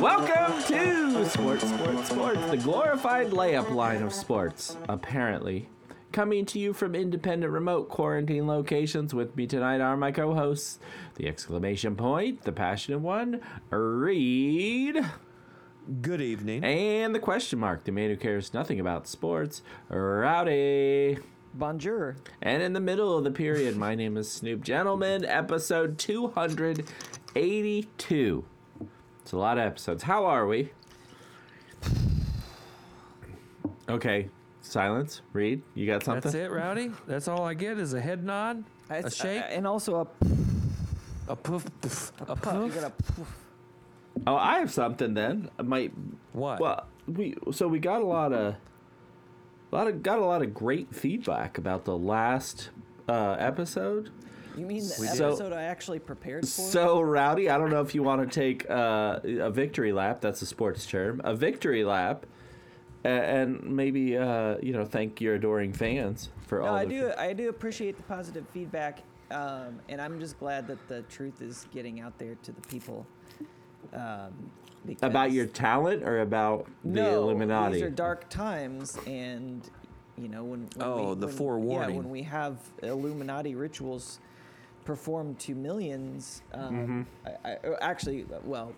Welcome to Sports, Sports, Sports, the glorified layup line of sports, apparently. Coming to you from independent remote quarantine locations with me tonight are my co hosts, the exclamation point, the passionate one, Reed, Good evening. and the question mark, the man who cares nothing about sports, Rowdy. Bonjour. And in the middle of the period, my name is Snoop Gentleman, episode 282. It's a lot of episodes. How are we? Okay, silence. Reed, You got something? That's it, Rowdy? That's all I get is a head nod, a It's- shake, uh, and also a, a poof, poof, a puff. You poof. got a poof. Oh, I have something then. I might. What? Well, we so we got a lot of, a lot of got a lot of great feedback about the last uh, episode. You mean the We did. episode I actually prepared for? So rowdy. I don't know if you want to take uh, a victory lap. That's a sports term. A victory lap, a- and maybe uh, you know thank your adoring fans for no, all. I do. I do appreciate the positive feedback, um, and I'm just glad that the truth is getting out there to the people. Um, about your talent or about the no, Illuminati. These are dark times, and you know when. when Oh, we, the when, forewarning. Yeah, when we have Illuminati rituals performed to millions. Um, Mm-hmm. I, I, actually, well,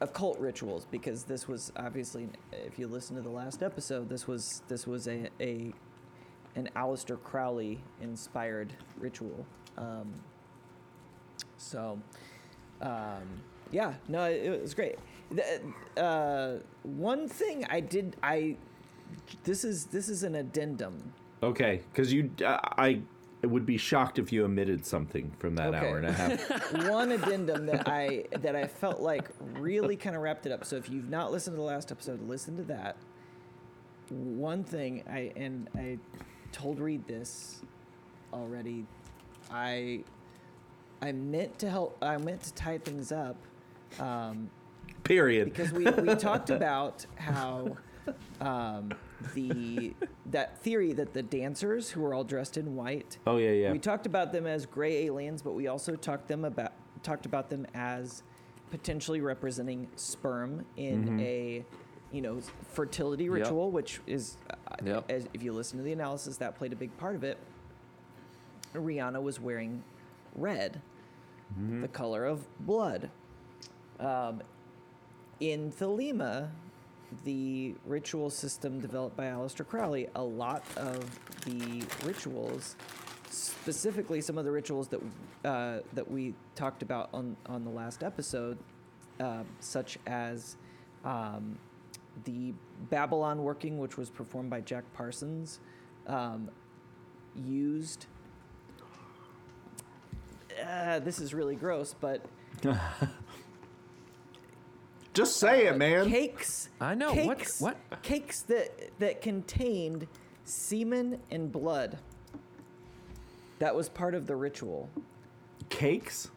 occult rituals, because this was obviously, if you listen to the last episode, this was this was a a an Aleister Crowley inspired ritual. Um, so, um, yeah, no, it, it was great. Uh, one thing I did, I this is this is an addendum. okay, because you, uh, I would be shocked if you omitted something from that Okay. hour and a half. one addendum that I that I felt like really kind of wrapped it up. So if you've not listened to the last episode, listen to that. One thing I and I told Reed this already. I I meant to help. I meant to tie things up. Um, Period. because we, we talked about how um, the that theory that the dancers who are all dressed in white oh yeah, yeah. we talked about them as gray aliens but we also talked them about talked about them as potentially representing sperm in Mm-hmm. a you know fertility Yep. ritual which is uh, Yep. as if you listen to the analysis that played a big part of it rihanna was wearing red Mm-hmm. the color of blood um, in Thelema, the ritual system developed by Aleister Crowley, a lot of the rituals, specifically some of the rituals that uh, that we talked about on on the last episode, um, such as um, the Babylon working, which was performed by Jack Parsons, um, used. Uh, this is really gross, but Just say it, man. cakes. I know, what- Cakes, what? Cakes that that contained semen and blood. That was part of the ritual. Cakes.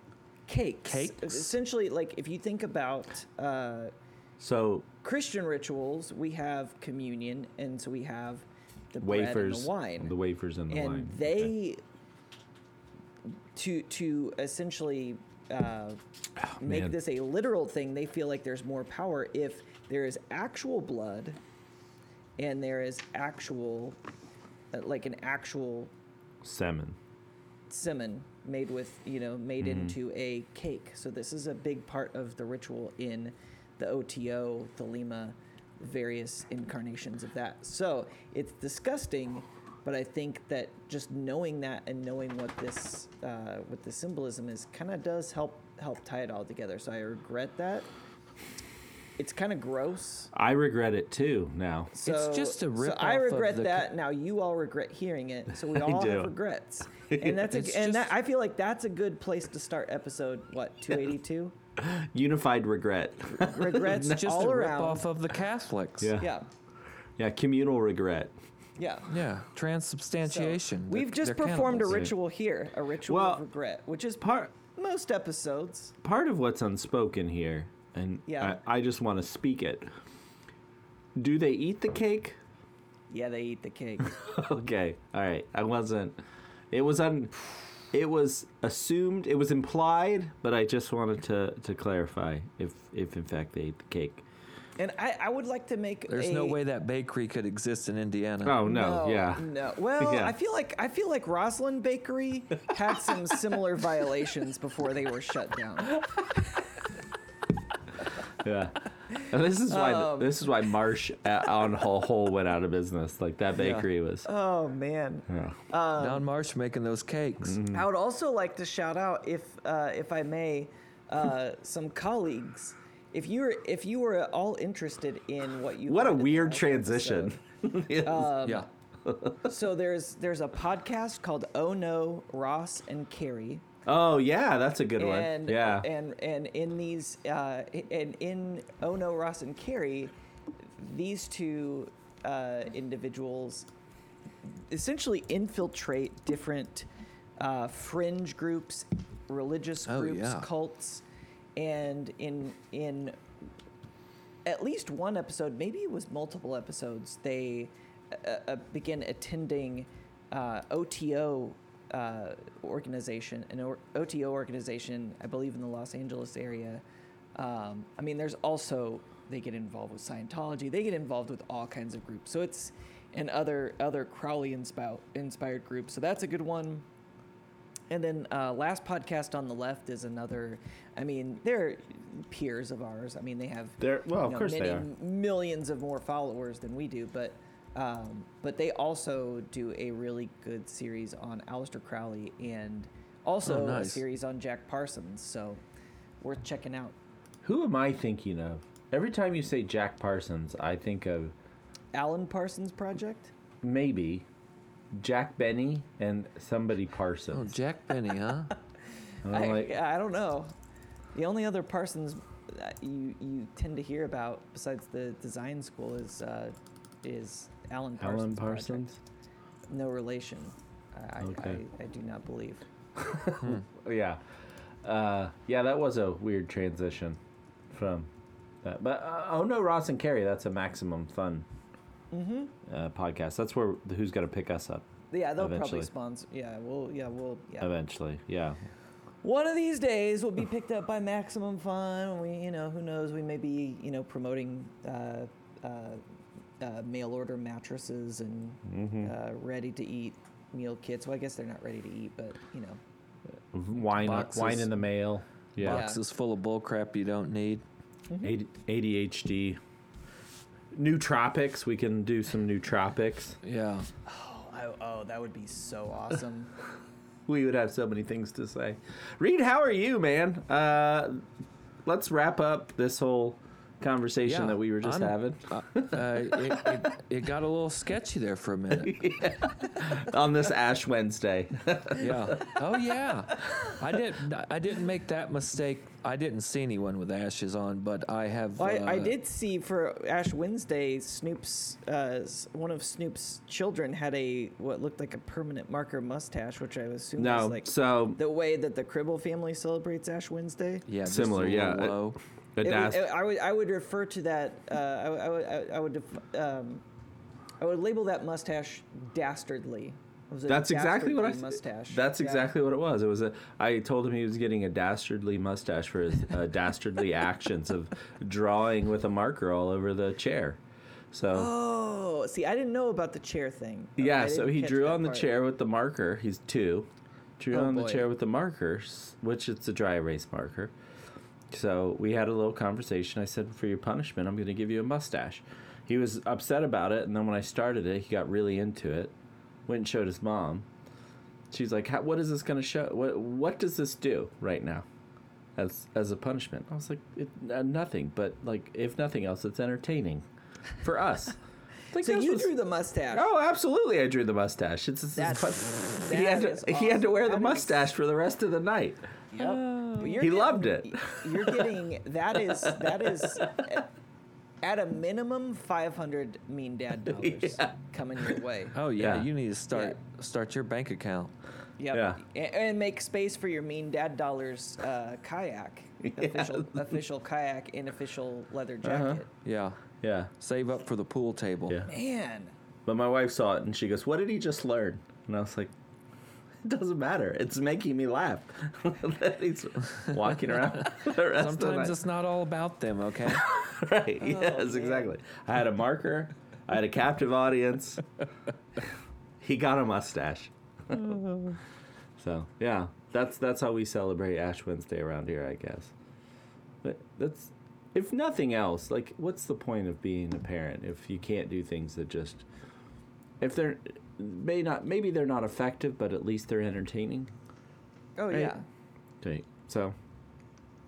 Cakes. Cakes? Essentially, like if you think about uh, So Christian rituals, we have communion, and so we have the bread wafers, and the wine. the wafers and the wine. and wine. they Okay. to to essentially uh, make man. this a literal thing they feel like there's more power if there is actual blood and there is actual uh, like an actual semen. semen made with you know made Mm-hmm. into a cake so this is a big part of the ritual in the oto thelema various incarnations of that so it's disgusting but i think that just knowing that and knowing what this uh, what the symbolism is kind of does help help tie it all together so i regret that it's kind of gross I regret it too now. so, it's just a So rip-off I of regret the that. Now you all regret hearing it. So we all do. have regrets, and that's a, It's and that, I feel like that's a good place to start episode what two eighty two. Unified regret. Regrets just all a around. rip off of the Catholics. Yeah. Yeah, yeah, communal regret. Yeah. Yeah, So transubstantiation. we've They're- just they're performed a cannibals. ritual here, a ritual Well, of regret, which is Part most episodes. part of what's unspoken here, and Yeah. I, I just want to speak it. Do they eat the cake? Yeah, they eat the cake. okay, all right. I wasn't. It was un. it was assumed, it was implied, but I just wanted to to clarify if if in fact they ate the cake. And I, I would like to make. There's a, no way that bakery could exist in Indiana. Oh no, yeah. No. Well, Yeah. I feel like I feel like Roselyn Bakery had some similar violations before they were shut down. Yeah. And this is why Um, this is why Marsh uh, on whole whole went out of business. Like that Yeah. bakery was. Oh man. Yeah. Down Marsh making those cakes. Mm-hmm. I would also like to shout out, if uh, if I may, uh, some colleagues. If you were if you were all interested in what you What a heard in the weird last transition. Yes. Um, yeah. So there's there's a podcast called Oh No Ross and Carrie. oh yeah, that's a good and one. Yeah. and and in these uh, and in Oh No Ross and Carrie, these two uh, individuals essentially infiltrate different uh, fringe groups, religious Oh, groups, yeah. cults, and in in at least one episode, maybe it was multiple episodes, they uh, uh, begin attending uh, OTO uh, organization, an OTO organization, I believe in the Los Angeles area. Um, I mean, there's also they get involved with Scientology. They get involved with all kinds of groups. So it's and other other Crowley inspired groups. So that's a good one. And then uh, last podcast on the left is another. I mean, they're peers of ours. I mean, they have They're- well, you of know, course they many are. millions of more followers than we do, but um, but they also do a really good series on Aleister Crowley and also Oh, a series on Jack Parsons. So worth checking out. Who am I thinking of? Every time you say Jack Parsons, I think of Alan Parsons Project. maybe Jack Benny and somebody Parsons. Oh, Jack Benny, huh? I, like, I don't know. The only other Parsons that you you tend to hear about besides the design school is uh, is Alan Parsons. Alan Project. Parsons. No relation. I, I- Okay. I, I do not believe. Yeah, uh, yeah, that was a weird transition from that. But uh, oh no, Ross and Carrie, that's a maximum fun Mm-hmm. uh, podcast. That's where the Who's Gonna Pick Us Up Yeah, they'll Eventually. probably sponsor. Yeah, we'll. Yeah, we'll. Yeah. eventually. Yeah, One of these days, we'll be picked up by Maximum Fun. We, you know, who knows? We may be, you know, promoting uh, uh, uh, mail order mattresses and Mm-hmm. uh, ready to eat meal kits. Well, I guess they're not ready to eat, but you know. wine, Boxes. wine in the mail. Yeah, Boxes full of bull crap you don't need. AD- ADHD. Nootropics. We can do some nootropics. Yeah. Oh, I, oh, that would be so awesome. We would have so many things to say. Reed, how are you, man? Uh, let's wrap up this whole conversation Yeah, that we were just I'm- having Uh, uh, it, it, it got a little sketchy there for a minute. on this Ash Wednesday. Yeah. Oh yeah. I didn't. I didn't make that mistake. I didn't see anyone with ashes on, but I have. Well, I, I uh, did see for Ash Wednesday, Snoop's uh, one of Snoop's children had a what looked like a permanent marker mustache, which I assume no, is like so the way that the Cribble family celebrates Ash Wednesday. Yeah. just Similar, a yeah. Little Low. a It das- would- I would I would refer to that. Uh, I, would- I would I would def- um, I would label that mustache dastardly. That's exactly what I mustache. That's Yeah. exactly what it was. It was a. I told him he was getting a dastardly mustache for his uh, dastardly actions of drawing with a marker all over the chair. So Oh, see, I didn't know about the chair thing. yeah, so he drew on the part. chair with the marker. He's two. Drew Oh, on the chair with the markers, which it's a dry erase marker. So we had a little conversation. I said, for your punishment, I'm going to give you a mustache. He was upset about it, and then when I started it, he got really into it. Went and showed his mom. She's like, "What is this going to show? What What does this do right now, as as a punishment?" I was like, it, uh, "Nothing, but like if nothing else, it's entertaining for us." Like, So you was- drew the mustache. Oh, absolutely! I drew the mustache. It's, it's fun. he had to is he had to awesome. wear the That is- mustache for the rest of the night. Yep. But you're He getting- loved it. You're getting that is that is at- at a minimum 500 mean dad dollars Yeah. coming your way. Oh yeah, Yeah. You need to start start your bank account. Yep. Yeah. A- And make space for your mean dad dollars uh, kayak, official official kayak and official leather jacket. Uh-huh. Yeah. Yeah, Save up for the pool table. yeah. Man, But my wife saw it and she goes, "What did he just learn?" And I was like, doesn't matter. It's making me laugh. he's walking around the rest of the Sometimes it's not all about them, okay? right. Oh, yes, exactly. I had a marker. I had a captive audience. he got a mustache. Oh. so yeah, that's that's how we celebrate Ash Wednesday around here, I guess. But that's if nothing else, like what's the point of being a parent if you can't do things that just if they're may not maybe they're not effective, but at least they're entertaining. Oh Right. yeah. Right. So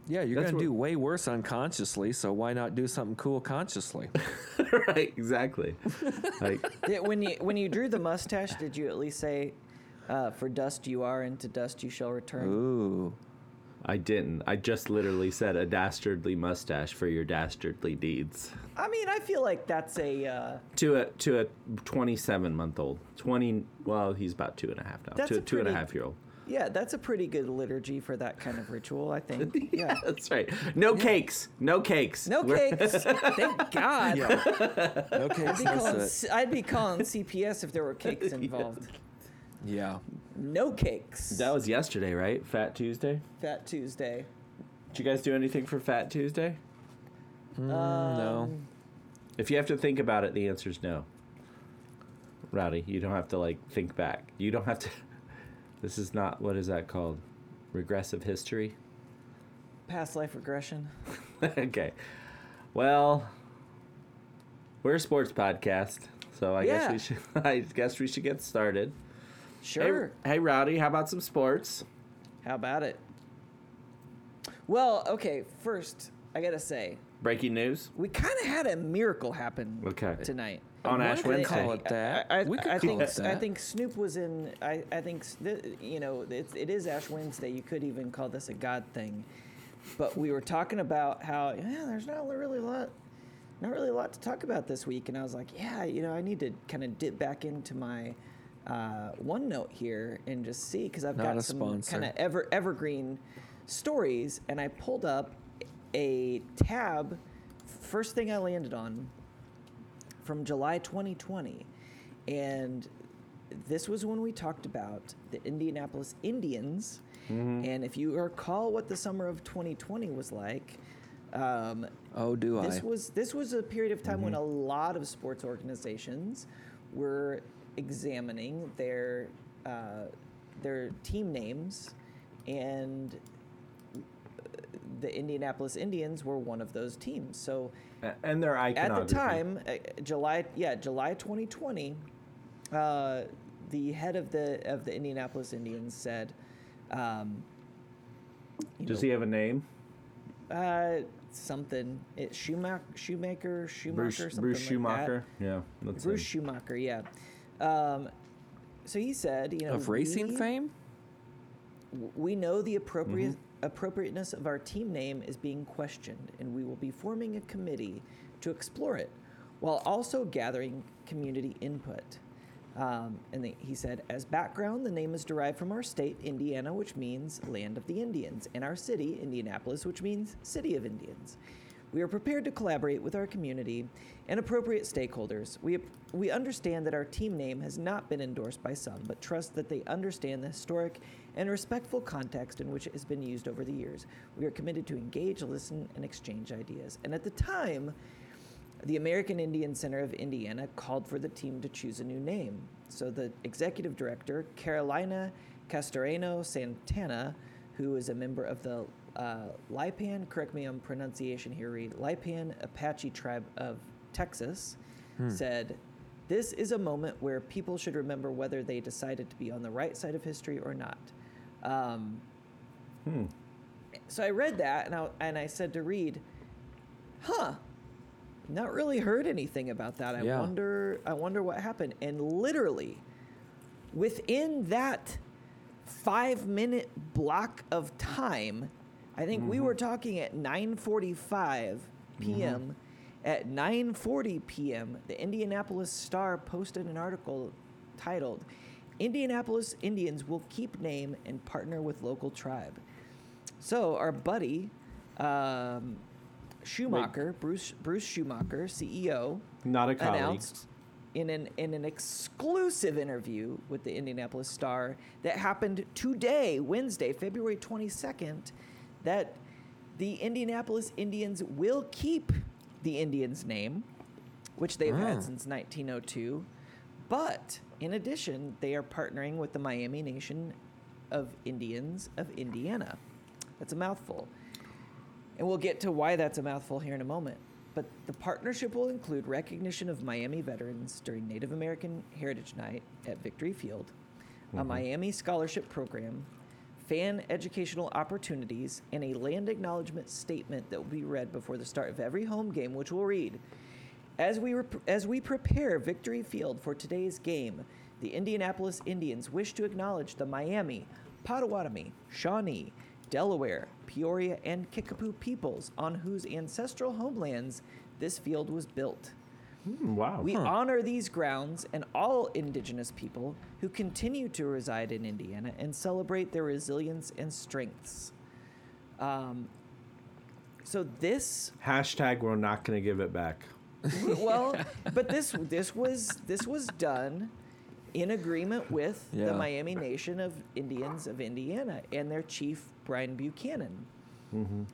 Yeah, you're going to what- do way worse unconsciously, so why not do something cool consciously? right, exactly. like Yeah, when you when you drew the mustache, did you at least say, uh, "For dust you are, and to dust you shall return"? Ooh. I didn't. I just literally said a dastardly mustache for your dastardly deeds. I mean, I feel like that's a uh, To a to a twenty seven month old. Twenty well, he's about two and a half now. That's to a a two and a half year old. yeah, that's a pretty good liturgy for that kind of ritual. I think. Yeah. That's right. No cakes. No cakes. No We're- cakes. Thank God. Okay, I'd, be so calling, soot. C- I'd be calling CPS if there were cakes involved. Yeah. No cakes. That was yesterday, right? Fat Tuesday. Fat Tuesday. Did you guys do anything for Fat Tuesday? Mm, no. Um, If you have to think about it, the answer is no. Rowdy, you don't have to like think back. You don't have to. This is not what is that called? Regressive history. Past life regression. okay. Well, we're a sports podcast, so I Yeah. guess we should. I guess we should get started. Sure. Hey, hey, Rowdy, how about some sports? How about it? Well, okay. First, I gotta say, Breaking news. we kind of had a miracle happen Okay. tonight. On Why Ash Wednesday. call it that? I, I, we could I call think it that. I think Snoop was in. I, I think you know it's, it is Ash Wednesday. You could even call this a God thing, but we were talking about how yeah, there's not really a lot, not really a lot to talk about this week, and I was like, yeah, you know, I need to kind of dip back into my uh, OneNote here and just see because I've Not got some kind of ever evergreen stories, and I pulled up a tab. First thing I landed on from July 2020. And this was when we talked about the Indianapolis Indians. And if you recall what the summer of 2020 was like, um, Oh, do this I? was this was a period of time when a lot of sports organizations were examining their uh, their team names, and the Indianapolis Indians were one of those teams. So And their icon. at the time, uh, July yeah July 2020, uh, the head of the of the Indianapolis Indians said, um, you Does know, he have a name? uh, something it Schumacher Shoemaker Schumacher Bruce, something Bruce like Schumacher. Yeah, that. that's Bruce. Schumacher yeah. Um, so he said, you know, of racing we- fame? we know the appropriate Mm-hmm. appropriateness of our team name is being questioned, and we will be forming a committee to explore it, while also gathering community input. Um, and the, he said, as background, the name is derived from our state, Indiana, which means land of the Indians, and our city, Indianapolis, which means city of Indians. We are prepared to collaborate with our community and appropriate stakeholders. We, we understand that our team name has not been endorsed by some, but trust that they understand the historic and respectful context in which it has been used over the years. We are committed to engage, listen, and exchange ideas. And at the time, the American Indian Center of Indiana called for the team to choose a new name. So the executive director, Carolina Castoreno Santana, who is a member of the uh, Lipan, correct me on pronunciation here, Reed, Lipan Apache tribe of Texas, said, This is a moment where people should remember whether they decided to be on the right side of history or not. Um, So I read that and I, and I said to Reed, huh, not really heard anything about that. I Yeah. wonder I wonder what happened. And literally within that 5 minute block of time, I think we were talking at 9:45 p.m. At 9:40 p.m., the Indianapolis Star posted an article titled Indianapolis Indians will keep name and partner with local tribe. So our buddy um, Schumacher, Bruce Bruce Schumacher, CEO, Not a colleague. announced. in an in an exclusive interview with the Indianapolis Star that happened today, Wednesday, February 22nd, that the Indianapolis Indians will keep the Indians name, which they've had ah. since 1902, but in addition, they are partnering with the Miami Nation of Indians of Indiana. That's a mouthful. And we'll get to why that's a mouthful here in a moment. But the partnership will include recognition of Miami veterans during Native American Heritage Night at Victory Field, a mm-hmm. Miami scholarship program, fan educational opportunities, and a land acknowledgement statement that will be read before the start of every home game, which will read as we, rep- as we prepare Victory Field for today's game, the Indianapolis Indians wish to acknowledge the Miami, Potawatomi, Shawnee, Delaware, Peoria, and Kickapoo peoples on whose ancestral homelands this field was built. Hmm, wow. We honor these grounds and all indigenous people who continue to reside in Indiana and celebrate their resilience and strengths. Um, so this Hashtag we're not going to give it back. well, but this this was this was done in agreement with Yeah. the Miami Nation of Indians of Indiana and their chief Brian Buchanan.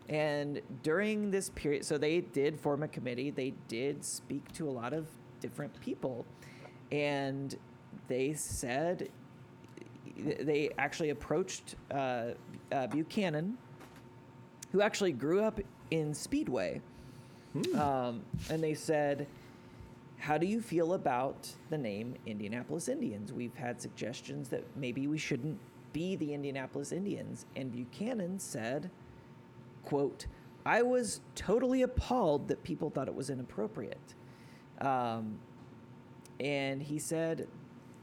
And during this period, so they did form a committee. They did speak to a lot of different people, and they said they actually approached uh, uh, Buchanan, who actually grew up in Speedway um, and they said, "How do you feel about the name Indianapolis Indians? We've had suggestions that maybe we shouldn't be the Indianapolis Indians." And Buchanan said, "Quote: I was totally appalled that people thought it was inappropriate." Um, and he said,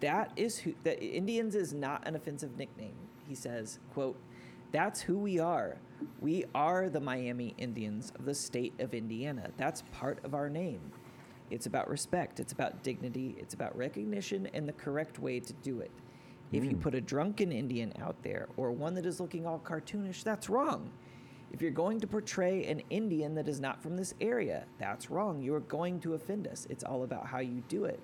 "That is who that Indians is not an offensive nickname." He says, "Quote." That's who we are. We are the Miami Indians of the state of Indiana. That's part of our name. It's about respect, it's about dignity, it's about recognition and the correct way to do it. If you put a drunken Indian out there or one that is looking all cartoonish, that's wrong. If you're going to portray an Indian that is not from this area, that's wrong. You are going to offend us. It's all about how you do it.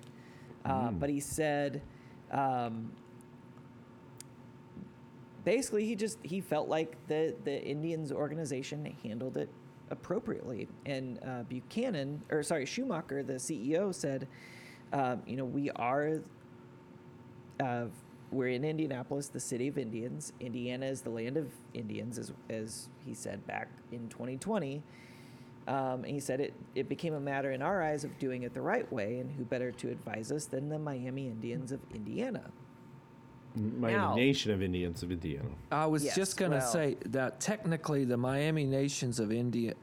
Uh, but he said, um, basically he just he felt like the the Indians organization handled it appropriately and uh, Buchanan or sorry Schumacher the CEO said um, you know we are uh, we're in Indianapolis the city of Indians Indiana is the land of Indians as, as he said back in 2020 um, and he said it, it became a matter in our eyes of doing it the right way and who better to advise us than the Miami Indians of Indiana Miami Now- Nation of Indians of Indiana. I was Yes, just going to well- say that technically the Miami Nations of India,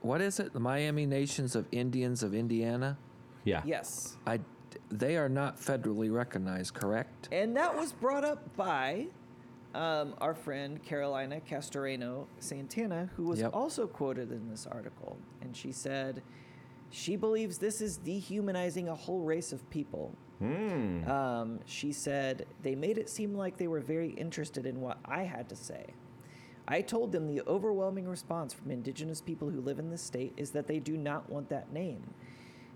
what is it? The Miami Nations of Indians of Indiana. Yeah. yes I, they are not federally recognized, correct? And that was brought up by um, our friend Carolina Castoreno Santana, who was Yep. also quoted in this article. And she said she believes this is dehumanizing a whole race of people. Hmm. Um, she said they made it seem like they were very interested in what I had to say. I told them the overwhelming response from indigenous people who live in the state is that they do not want that name.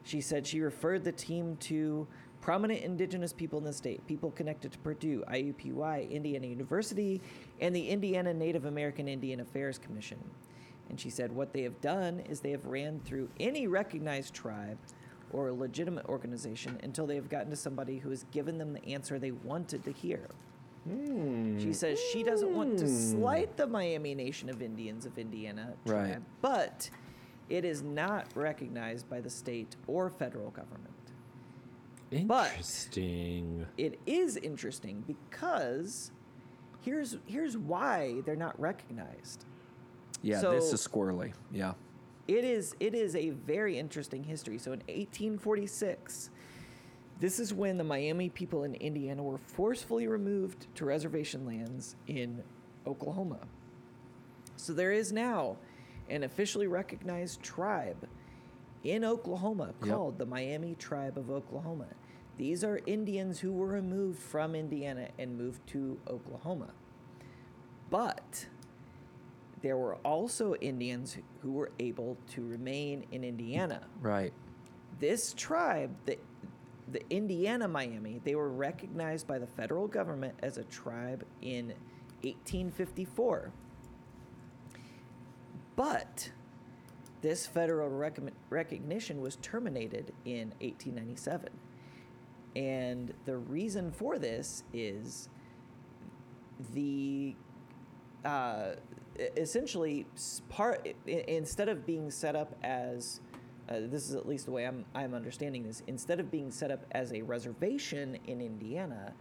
She said she referred the team to prominent indigenous people in the state, people connected to Purdue, IUPUI, Indiana University, and the Indiana Native American Indian Affairs Commission. And she said what they have done is they have ran through any recognized tribe or a legitimate organization until they have gotten to somebody who has given them the answer they wanted to hear. Hmm. She says she doesn't want to hmm. slight the Miami Nation of Indians of Indiana Right. but it is not recognized by the state or federal government. But- Interesting. It is interesting because here's here's why they're not recognized. Yeah, this is squirrely. Yeah. It is it is a very interesting history. So in 1846, this is when the Miami people in Indiana were forcefully removed to reservation lands in Oklahoma. So there is now an officially recognized tribe in Oklahoma Yep. called the Miami Tribe of Oklahoma. These are Indians who were removed from Indiana and moved to Oklahoma. But there were also Indians who were able to remain in Indiana. Right. This tribe, the, the Indiana Miami, they were recognized by the federal government as a tribe in 1854. But this federal recom- recognition was terminated in 1897. And the reason for this is the uh, essentially part instead of being set up as uh, this is at least the way I'm I'm understanding this instead of being set up as a reservation in Indiana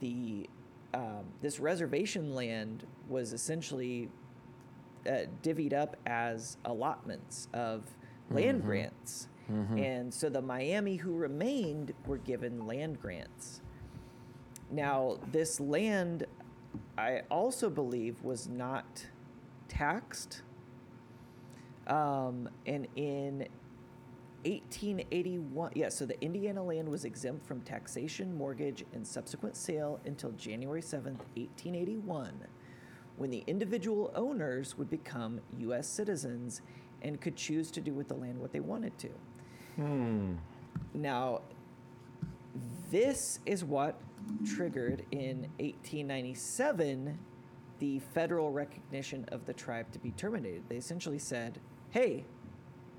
the um, this reservation land was essentially uh, divvied up as allotments of land grants. And so the Miami who remained were given land grants. Now, this land, I also believe, was not taxed. Um, and in 1881, yeah, so the Indiana land was exempt from taxation, mortgage, and subsequent sale until January 7th, 1881, when the individual owners would become U.S. citizens and could choose to do with the land what they wanted to. Hmm. Now, this is what triggered in 1897 the federal recognition of the tribe to be terminated. They essentially said, hey,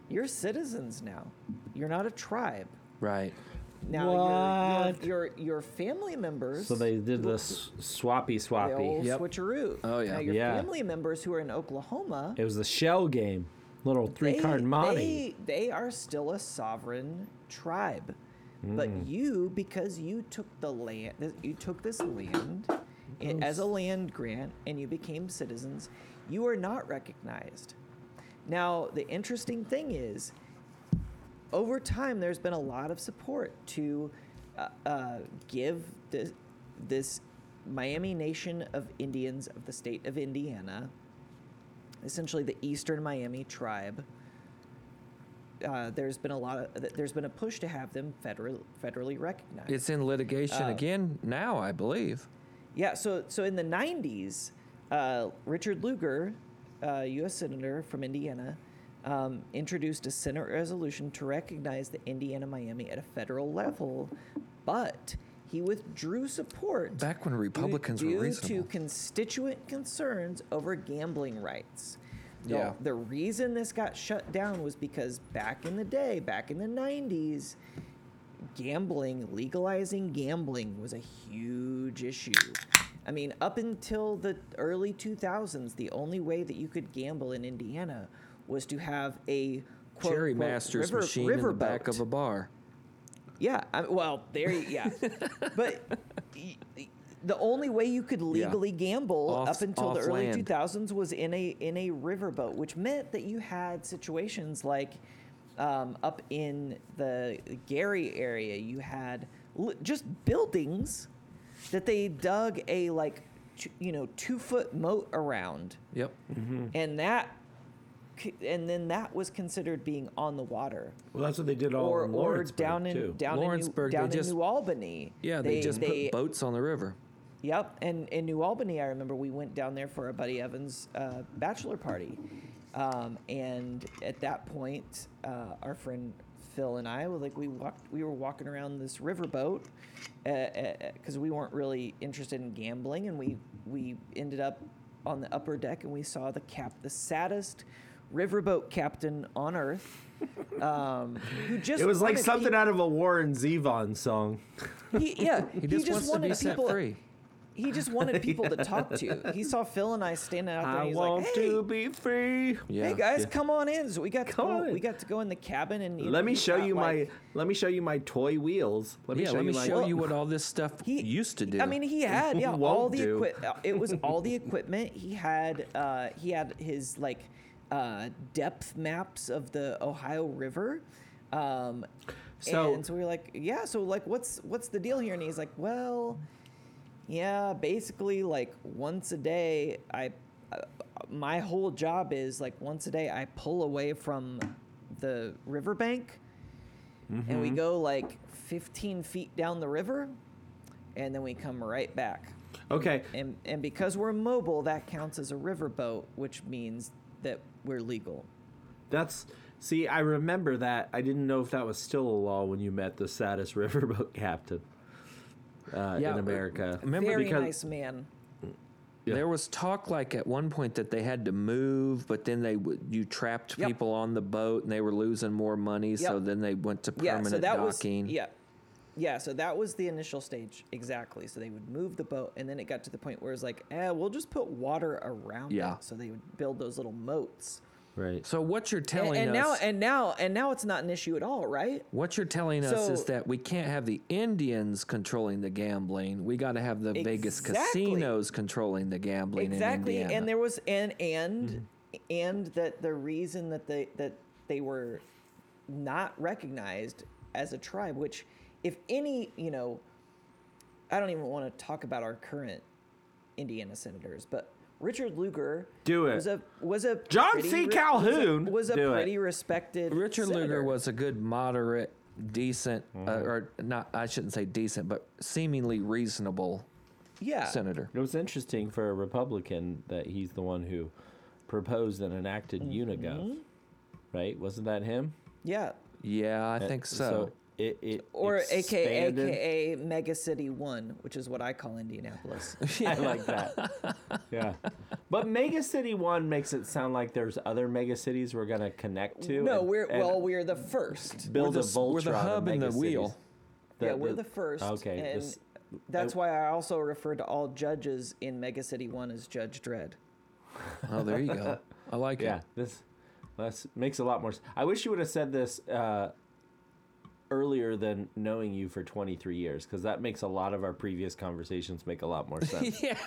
you're citizens now. You're not a tribe. Right. Now, What? Your, your, your family members. So they did the s- swappy the swappy. old Yep. switcheroo. Oh, yeah. Now, your Yeah. family members who are in Oklahoma. It was the shell game. Little three card they, money. They, they are still a sovereign tribe. But Mm. you, because you took the land, you took this land i- as a land grant and you became citizens, you are not recognized. Now, the interesting thing is, over time, there's been a lot of support to uh, uh, give this, this Miami Nation of Indians of the state of Indiana, essentially the Eastern Miami tribe. Uh, there's been a lot of there's been a push to have them federal, federally recognized. It's in litigation Uh, again now, I believe. Yeah, so so in the '90s, uh, Richard Lugar, uh, U.S. senator from Indiana, um, introduced a Senate resolution to recognize the Indiana Miami at a federal level, but he withdrew support Back when due- Republicans were due reasonable. to constituent concerns over gambling rights. The- Yeah. The reason this got shut down was because back in the day, back in the 90s, gambling, legalizing gambling was a huge issue. I mean, up until the early 2000s, the only way that you could gamble in Indiana was to have a quote, Cherry quote, Masters river, machine in the back of a bar. Yeah, I, well, there, you- yeah, but y- y- the only way you could legally gamble Off- up until the early land. 2000s was in a in a riverboat, which meant that you had situations like um, up in the Gary area, you had li- just buildings that they dug a like t- you know two foot moat around, Yep. and that. C- And then that was considered being on the water Well, that's what they did all or in or Lawrenceburg, down in too. down Lawrenceburg, in New, down just- in New Albany. Yeah, they, just put boats on the river. Yep, and in New Albany, I remember we went down there for a buddy Evans uh, bachelor party, um, and at that point, uh, our friend Phil and I were like we walked we were walking around this riverboat because we weren't really interested in gambling, and we we ended up on the upper deck and we saw the cap the saddest riverboat captain on earth. Um, who just It was like wanted something peop- out of a Warren Zevon song. he, yeah, He just, wants to wanted be set people. free. He just wanted people to talk to. He saw Phil and I standing out there. I and he's want like, hey, to be free. Yeah. hey guys, Yeah. come on in. So we got to Come go, on we in. got to go in the cabin and Let me show got, you my. Let me show you my toy wheels. Let me yeah, show let you me my. show you what all this stuff He used to do. I mean, he had yeah all Won't the do. equipment. It was all the equipment. He had uh, he had his like uh, depth maps of the Ohio River. Um, So- and so we were like, yeah. So like, what's what's the deal here? And he's like, well, yeah, basically like once a day, I uh, my whole job is like once a day I pull away from the riverbank and we go like 15 feet down the river and then we come right back. okay. And and because we're mobile, that counts as a riverboat, which means that we're legal. That's See, I remember that. I didn't know if that was still a law when you met the saddest riverboat captain uh, Yeah, in America. Remember Very because- nice man. Yeah. There was talk like at one point that they had to move, but then they would you trapped Yep. people on the boat and they were losing more money, so then they went to Yeah, permanent so that docking. was yeah, yeah. So that was the initial stage exactly. So they would move the boat, and then it got to the point where it's like, eh, we'll just put water around Yeah. it. So they would build those little moats. Right. So what you're And, telling and us now and now and now it's not an issue at all, right? What you're telling us is that we can't have the Indians controlling the gambling. We got to have the Vegas casinos controlling the gambling exactly in Indiana. and there was and and and that the reason that they that they were not recognized as a tribe which if any you know i don't even want to talk about our current indiana senators but richard lugar Do it. was a was a John pretty C. Calhoun, was a, was a do it. pretty respected Richard Lugar senator. was a good moderate, decent, Mm-hmm. uh, or not. I shouldn't say decent, but seemingly reasonable yeah senator. It was interesting for a Republican that he's the one who proposed and enacted Mm-hmm. Unigov. Right? Wasn't that him? yeah Uh, Yeah, I think so. It, it or aka aka mega city one which is what i call indianapolis I like that. yeah. But Mega City 1 makes it sound like there's other mega cities we're going to connect to. no and- we're and well we're the first build We're a the s- we're the hub and the wheel. cities. yeah, we're the first. Okay. and this- that's why I also refer to all judges in Mega City One as Judge Dredd. oh, there you go. I like yeah, it. this this makes a lot more. I wish you would have said this uh, earlier than knowing you for 23 years, because that makes a lot of our previous conversations make a lot more sense. Yeah.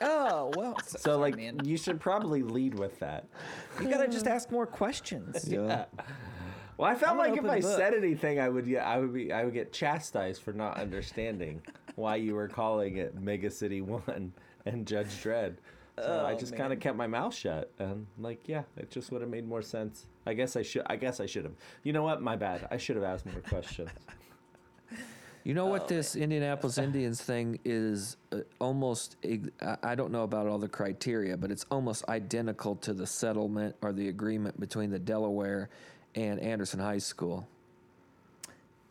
Oh well, so, so, sorry, like, man, you should probably lead with that. you gotta just ask more questions. Yeah. Well, I felt I'm like if I book. said anything, I would get, I would be, I would get chastised for not understanding why you were calling it Mega City One and Judge Dredd. So I Oh, just kind of kept my mouth shut, and like, yeah, it just would have made more sense. I guess I should. I guess I should have. You know what? My bad. I should have asked more questions. You know Oh, what this Indianapolis Indians thing is uh, almost I don't know about all the criteria, but it's almost identical to the settlement or the agreement between the Delaware and Anderson High School.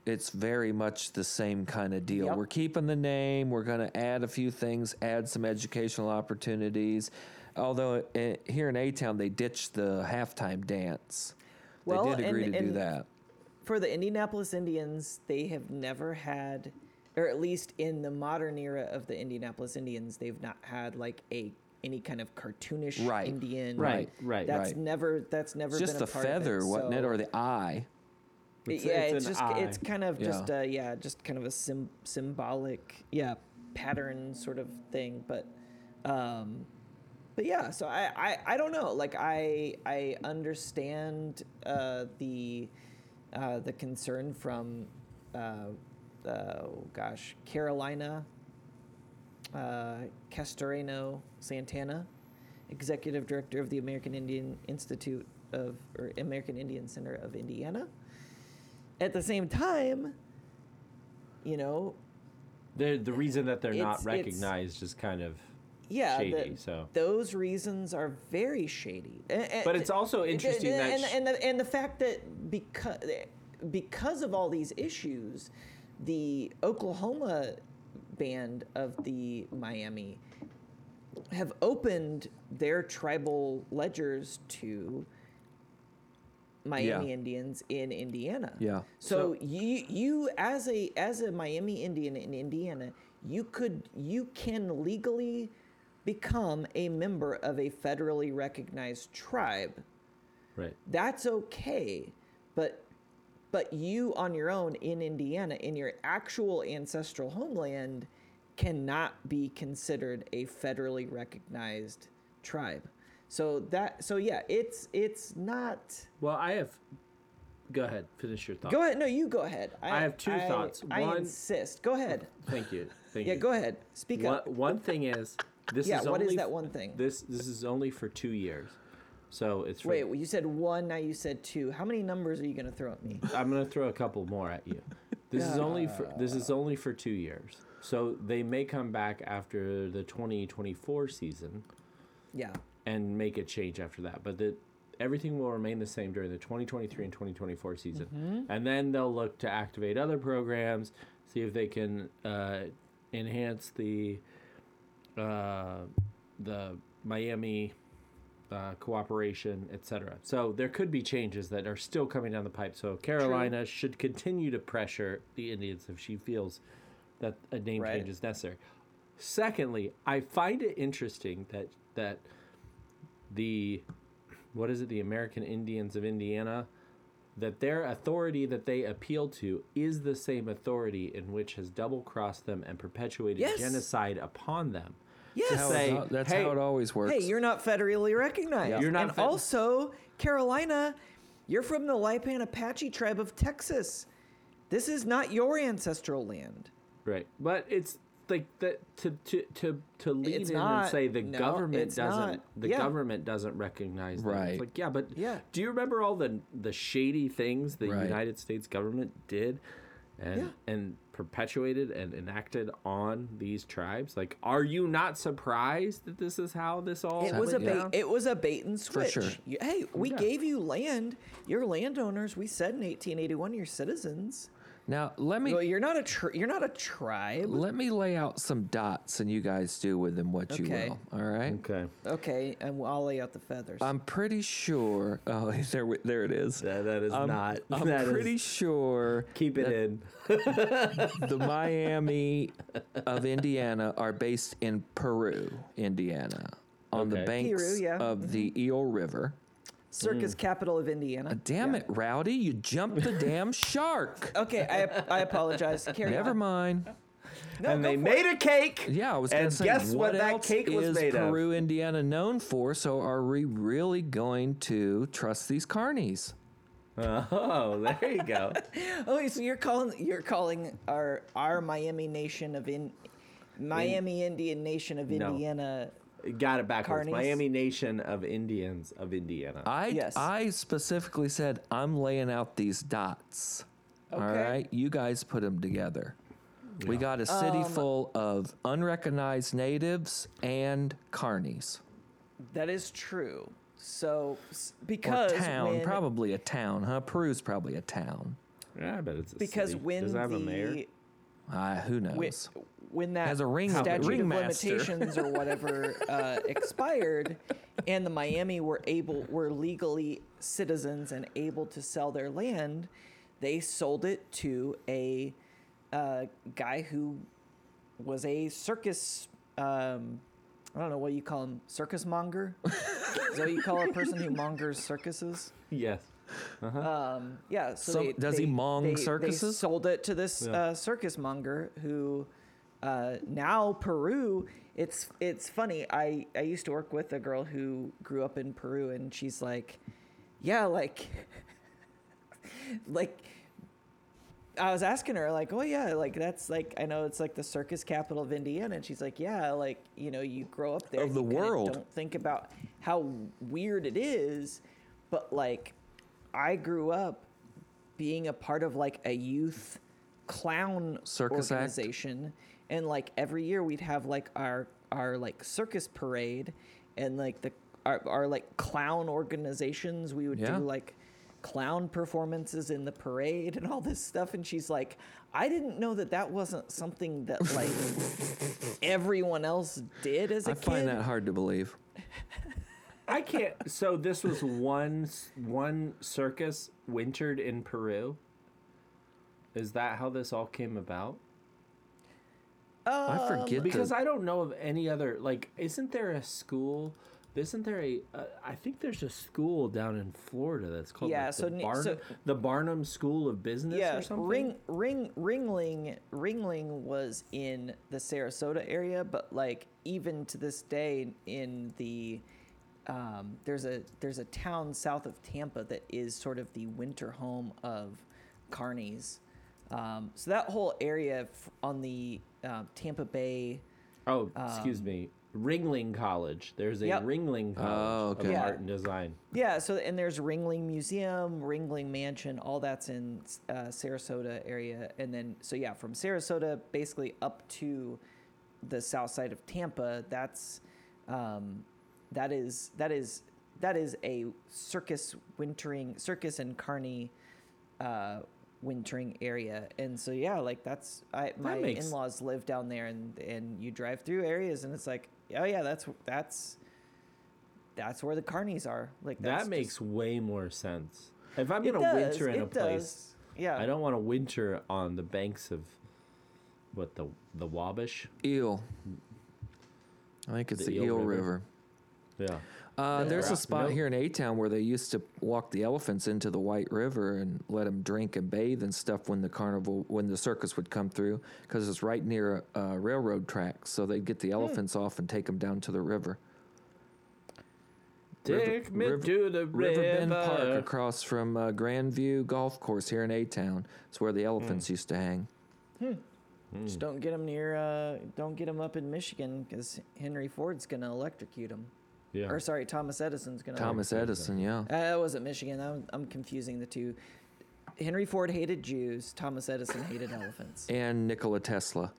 It's very much the same kind of deal. Yep. We're keeping the name, we're going to add a few things, add some educational opportunities. Although uh, here in A Town they ditched the halftime dance. Well, they did agree and- to do that. For the Indianapolis Indians, they have never had, or at least in the modern era of the Indianapolis Indians, they've not had like a any kind of cartoonish Right. Indian. Right, right, That's right. never. That's never Just been the a part feather, it, wasn't it, or the eye? It's- yeah, it's it's, just eye. it's kind of Yeah. just uh, yeah, just kind of a sim- symbolic yeah pattern sort of thing, but um, but yeah. So I, I I don't know. Like I I understand uh, the uh, the concern from uh, uh, oh gosh Carolina uh, Castoreno Santana, executive director of the American Indian Institute of or American Indian Center of Indiana. At the same time, you know, The the reason that they're not it's- recognized is kind of yeah, the- shady. so those reasons are very shady. A- a- But it's also and- interesting that and, sh- and, the, and the fact that because because of all these issues, the Oklahoma band of the Miami have opened their tribal ledgers to Miami Yeah. Indians in Indiana. Yeah. So, So- you you as a as a Miami Indian in Indiana, you could you can legally become a member of a federally recognized tribe. right. That's okay, but but you on your own in Indiana in your actual ancestral homeland cannot be considered a federally recognized tribe. So that so yeah, it's it's not Well, I have. Go ahead. Finish your thought. Go ahead. No, you go ahead. I have two thoughts. I One- insist. Go ahead. Thank you. Thank Yeah, you. go ahead. Speak One, up. one thing is this Yeah, is what is only that one thing? This this is only for two years, so it's for, Wait, well, you said one, now you said two. How many numbers are you going to throw at me? I'm gonna throw a couple more at you. This is only for this is ah. only for two years, so they may come back after the 2024 season Yeah. And make a change after that. But the everything will remain the same during the 2023 and 2024 season, Mm-hmm. and then they'll look to activate other programs, see if they can uh, enhance the uh, the Miami uh, cooperation, etc. So there could be changes that are still coming down the pipe. So Carolina should continue to pressure the Indians if she feels that a name Right. change is necessary. Secondly, I find it interesting that that the what is it the American Indians of Indiana that their authority that they appeal to is the same authority in which has double crossed them and perpetuated Yes. genocide upon them. Yes. How Say, it, al- that's hey, how it always works. Hey, you're not federally recognized. You're not and fed- also, Carolina, you're from the Lipan Apache tribe of Texas. This is not your ancestral land. Right. But it's like that to to to to lean It's in not. and say the No, government doesn't not. the Yeah. government doesn't recognize them. Right. It's like yeah, but Yeah. do you remember all the the shady things the Right. United States government did and Yeah. and perpetuated and enacted on these tribes? Like are you not surprised that this is how this all It was a went bait. It was a bait and switch. sure. You- hey, we Yeah. gave you land. You're landowners. We said in 1881 you're citizens. Now let me Well, you're not a tri- you're not a tribe. let me lay out some dots, and you guys do with them what you will. All right. Okay. Okay, and I'll lay out the feathers. I'm pretty sure. Oh, there, there it is. That, that is I'm, not I'm that is- pretty sure keep it in. the Miami of Indiana are based in Peru, Indiana, on the banks Peru, yeah. of the mm-hmm. Eel River. Circus capital of Indiana. Uh, Damn Yeah. it, Rowdy! You jumped the damn shark. Okay, I, I apologize. Carry Never on. mind. No, and go they for made it. a cake. Yeah, I was And going to say, guess what that else cake was is made of? Peru, Indiana known for? So are we really going to trust these carnies? Oh, there you go. Oh, so you're calling you're calling our our Miami nation of in Miami Indian nation of No. Indiana. Got it backwards. Carnies? Miami Nation of Indians of Indiana. I Yes. I specifically said I'm laying out these dots. All Okay. right, you guys put them together. We got a city Um, full of unrecognized natives and carnies. That is true. So s- Or because town, when, probably a town, huh? Peru's probably a town. yeah, I bet it's a because city. when Does it have the a mayor? Uh, who knows? when, when that Has a ring- statute ringmaster. of limitations or whatever uh, expired, and the Miami were able were legally citizens and able to sell their land, they sold it to a uh, guy who was a circus. Um, I don't know what you call him, circus monger. Is that what you call a person who mongers circuses? Yes. Um, yeah. So Some- they, does he mong they- They circuses? sold it to this Yeah. uh, circus monger who uh, now Peru. It's it's funny. I I used to work with a girl who grew up in Peru, and she's like, yeah, like, like. I was asking her like, "Oh yeah, like that's like I know it's like the circus capital of Indiana," and she's like, "Yeah, like you know you grow up there Of the you world. Don't think about how weird it is, but like I grew up being a part of like a youth clown Circus act? organization, and like every year we'd have like our our like circus parade, and like the our, our like clown organizations we would Yeah. do like clown performances in the parade and all this stuff and she's like i didn't know that that wasn't something that like everyone else did as a I kid i find that hard to believe. I can't. So this was one one circus wintered in Peru. Is that how this all came about? I Um, forget Because the, I don't know of any other. Like, isn't there a school? Isn't there a? Uh, I think there's a school down in Florida that's called Yeah, like, so the, ne- Barnum, so- the Barnum School of Business yeah or something. ring ring ringling ringling was in the sarasota area but like even to this day in the um, there's a there's a town south of tampa that is sort of the winter home of carnies um, so that whole area f- on the uh, tampa bay Oh, excuse me. Ringling College. There's a Yep. Ringling College Oh, okay. of Yeah. Art and Design. Yeah, so and there's Ringling Museum, Ringling Mansion, all that's in uh, Sarasota area, and then so yeah, from Sarasota basically up to the south side of Tampa, that's um, that is that is that is a circus wintering circus and carny uh, wintering area, and so yeah, like that's I my makes- in-laws live down there, and and you drive through areas, and it's like oh yeah, that's that's that's where the carnies are. Like that's that makes just- way more sense. If I'm gonna does, winter in it a place, does. Yeah, I don't want to winter on the banks of what the the Wabash. Eel. I think it's The the, Eel Eel, River. River. Yeah. Uh, there's a spot Nope. here in A Town where they used to walk the elephants into the White River and let them drink and bathe and stuff when the carnival, when the circus would come through, because it's right near uh, railroad tracks. So they'd get the elephants off and take them down to the river. River- me River- to the River Bend Park across from uh, Grandview Golf Course here in A Town. It's where the elephants used to hang. just don't get them near. Uh, don't get them up in Michigan because Henry Ford's gonna electrocute them. Yeah. Or sorry, Thomas Edison's gonna. Thomas Edison, yeah. Uh, that wasn't Michigan. I'm, I'm confusing the two. Henry Ford hated Jews. Thomas Edison hated elephants. And Nikola Tesla.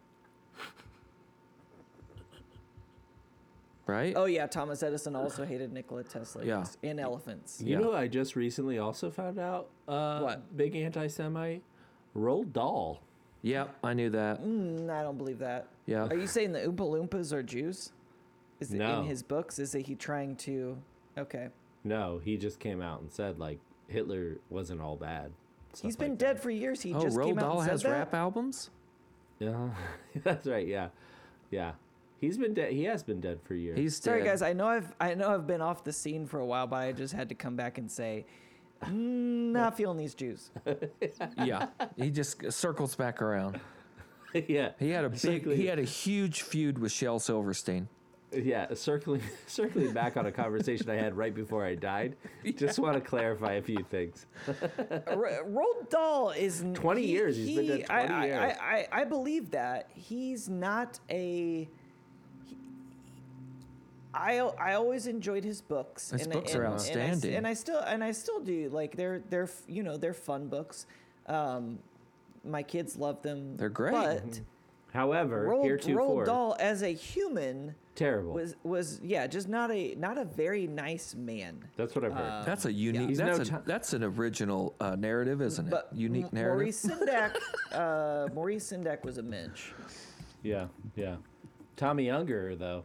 Right? Oh yeah, Thomas Edison also hated Nikola Tesla. Yeah. yes, and elephants. You Yeah. know, who I just recently also found out. Uh, What? Big anti-Semite. Roald Dahl. Yep, I knew that. Mm, I don't believe that. Yeah. Are you saying the Oompa Loompas are Jews? Is it No. in his books? Is it he trying to? Okay. No, he just came out and said like Hitler wasn't all bad. He's Stuff been like dead that. for years. He oh, just Roald came out Dahl and said has that? rap albums? Yeah, that's right. Yeah, yeah. He's been dead. He has been dead for years. He's Sorry, dead. guys. I know I've I know I've been off the scene for a while, but I just had to come back and say, mm, not feeling these Jews. yeah, he just circles back around. yeah, He had a big, Circling- he had a huge feud with Shel Silverstein. Yeah. Circling, circling back on a conversation I had right before I died. Just want to clarify a few things. R- Roald Dahl is 20 he- years, he's been dead 20 I, I- years. I, I, I believe that he's not a. he- I, I always enjoyed his books. His and, books and, are and I s- outstanding. And I, still and I still do like they're they're you know they're fun books. Um, my kids love them. They're great. But However, Roald, heretofore, Roald Dahl as a human terrible. was was yeah just not a not a very nice man. that's what I've heard. Uh, That's a unique. He's That's no a, that's an original uh, narrative, isn't it? But unique M- narrative. Maurice Sendak, uh, Maurice Sendak was a mensch. yeah, yeah. Tommy Younger though,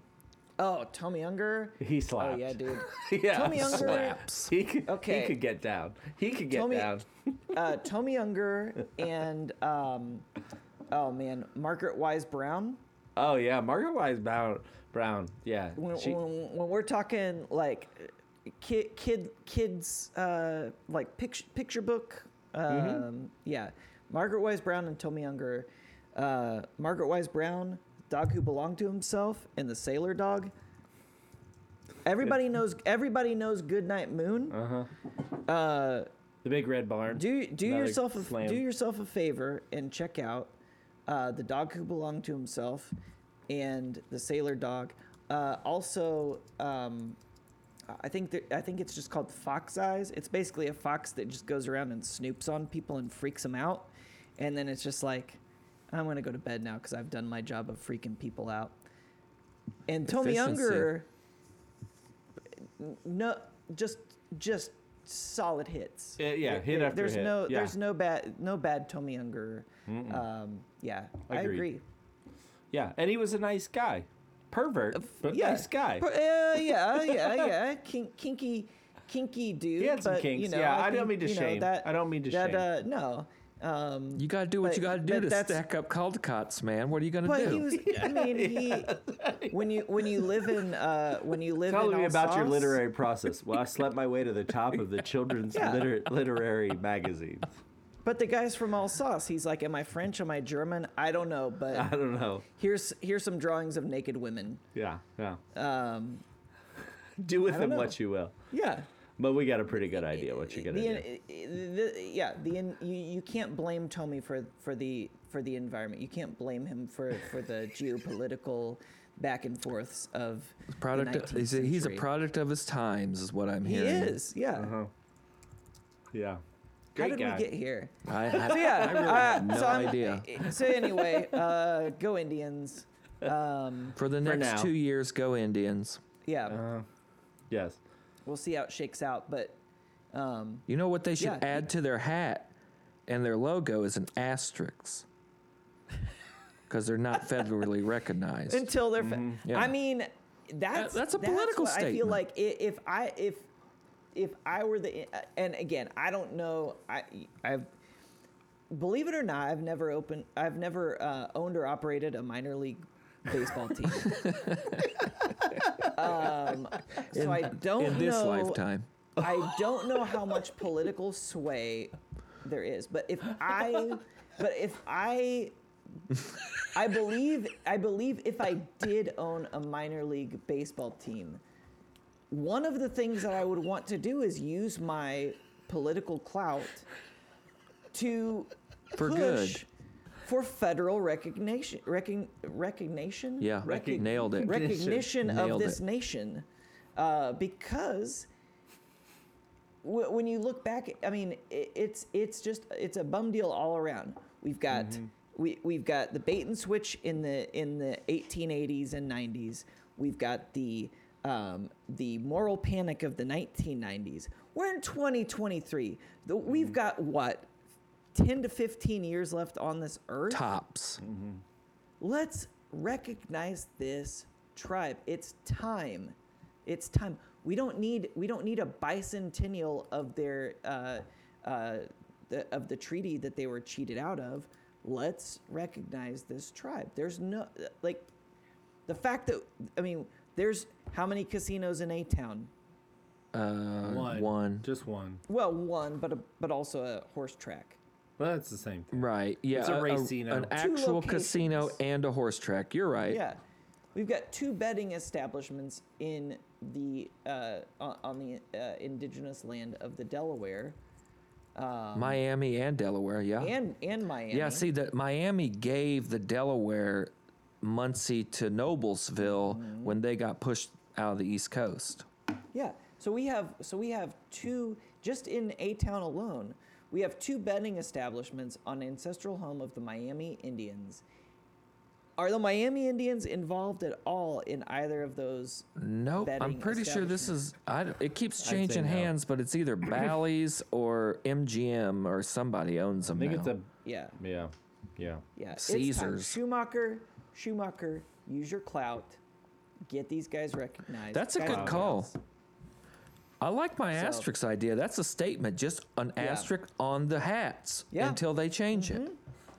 Oh, Tommy Younger. he slaps. Oh yeah, dude. yeah. Tommy Younger. Slaps. He could, Okay. he could get down. He could get Tommy- down. Uh, Tommy Younger and um, oh man, Margaret Wise Brown. Oh yeah, Margaret Wise Brown. Brown. Yeah, When, she, when, when we're talking like kid kid kids uh, like picture picture book. Um, Mm-hmm. Yeah, Margaret Wise Brown and Tommy Younger. Uh, Margaret Wise Brown, dog who belonged to himself, and the sailor dog. Everybody knows. Everybody knows. Goodnight Moon. uh-huh. Uh, The big red barn. do do Another yourself a, slam. do yourself a favor and check out uh, the dog who belonged to himself and the sailor dog. Uh, also, um, I think that, I think it's just called Fox Eyes. It's basically a fox that just goes around and snoops on people and freaks them out, and then it's just like, I'm gonna go to bed now because I've done my job of freaking people out. And Tommy Efficiency. Younger, no, just just solid hits. Yeah, yeah, hit there- after there's hit. no Yeah. there's no bad no bad Tommy Younger. Um, yeah, I agree. Yeah, and he was a nice guy, pervert, but yeah, nice guy. Per- uh, yeah, yeah, yeah. Kink, kinky, kinky dude. He had some but, kinks, You know, yeah, I don't think, mean to you know, shame. That, I don't mean to that, shame. Uh, no. Um, You got to do what But- you got to do to stack up Caldecotts, man. What are you going to but do? he was. I mean, he. When you when you live in uh when you live in the Tell in me about your literary process. Well, I slept my way to the top of the children's Yeah. liter- literary magazines. But the guy's from Alsace. He's like, am I French? Am I German? I don't know. But I don't know. here's here's some drawings of naked women. Yeah, yeah. Um, Do with them know. what you will. yeah. But we got a pretty good idea what you're gonna the, do. the, yeah, the in- you, you can't blame Tommy for for the for the environment. You can't blame him for for the geopolitical back and forths of the product. 19th he's, a, he's a product of his times, is what I'm hearing. He is, yeah. Uh-huh. Yeah. How did guy. we get here? I, I, So yeah, I really uh, have no so I'm- idea. So anyway, uh, go Indians. Um, For the next now. two years, go Indians. yeah. Uh, yes. we'll see how it shakes out. But um, You know what they should Yeah. add to their hat and their logo is an asterisk. Because they're not federally recognized. until they're, fa- Mm-hmm. Yeah. I mean, that's that's a political what I feel statement. like i- if I if if I were the and again I don't know I I've believe it or not I've never opened I've never uh, owned or operated a minor league baseball team. um, so I don't in this know, lifetime. I don't know how much political sway there is, but if I, but if I, I believe, I believe if I did own a minor league baseball team, one of the things that I would want to do is use my political clout to For push good. for federal recognition, recogn, recognition, Yeah, Recog- nailed it. recognition of this it. nation, uh, because w- when you look back, I mean, i it's it's just it's a bum deal all around. We've got we we've got the bait and switch in the in the 1880s and 90s. We've got the um, the moral panic of the 1990s. We're in 2023. The, We've got what 10 to 15 years left on this earth? Tops. let's recognize this tribe. It's time. It's time. We don't need we don't need a bicentennial of their uh, uh, the, of the treaty that they were cheated out of. Let's recognize this tribe. There's no like the fact that i mean there's how many casinos in a town Uh, One. one. Just one. well one but a, but also a horse track Well, that's the same thing. Right. Yeah. It's a racino. An actual casino and a horse track. You're right. Yeah, we've got two betting establishments in the uh, on, on the uh, indigenous land of the Delaware Miami and Delaware. Yeah. and and Miami. Yeah, see that Miami gave the Delaware Muncie to Noblesville Mm-hmm. when they got pushed out of the East Coast. yeah. So we have so we have two just in a town alone. We have two betting establishments on ancestral home of the Miami Indians. Are the Miami Indians involved at all in either of those? Nope, I'm pretty sure this is. I, it keeps I'd say changing no. hands, but it's either Bally's or MGM or somebody owns them I think now. it's a Yeah, yeah, yeah. yeah. It's. Caesars. Schumacher, Schumacher, use your clout. Get these guys recognized. That's a Guys good call. gals. I like my So- asterisk idea. That's a statement, just an Yeah. asterisk on the hats Yeah. until they change it.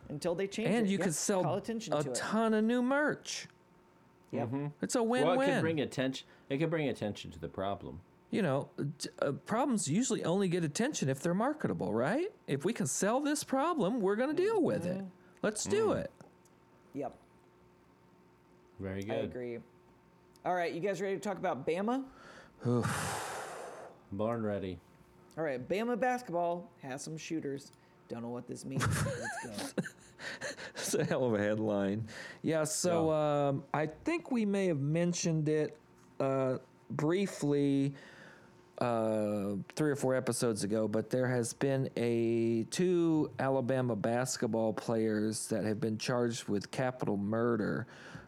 until they change And it. And you Yep, could sell call attention a to it. ton of new merch. Yep. It's a Well, it win-win. could bring attention. It could bring attention to the problem. you know, uh, problems usually only get attention if they're marketable, right? If we can sell this problem, we're going to deal with it. Let's do Mm. it. Yep, Very good. I agree. All right, you guys ready to talk about Bama? Born ready. All right, Bama basketball has some shooters. Don't know what this means. Let's go. It's a hell of a headline. Yeah, so um, I think we may have mentioned it uh, briefly uh, three or four episodes ago, but there has been a two Alabama basketball players that have been charged with capital murder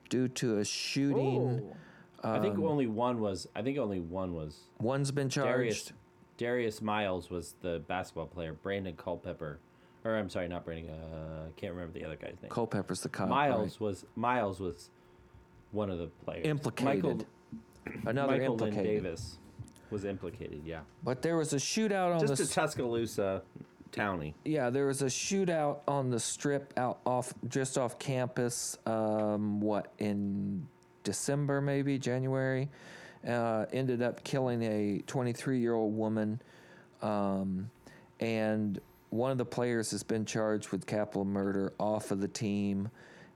due to a shooting. Oh, I Um, think only one was. I think only one was. One's been charged. Darius. Darius Miles was the basketball player. Brandon Culpepper, or I'm sorry, not Brandon. Uh, can't remember the other guy's name. Culpepper's the cop. Miles was Miles was one of the players. Implicated. Michael, right? Another Michael Lynn implicated. Davis was implicated. Yeah, But there was a shootout on just the a Tuscaloosa townie. Yeah, there was a shootout on the strip out off just off campus. Um, what in December, maybe January, uh, ended up killing a 23 year old woman, um, and one of the players has been charged with capital murder off of the team.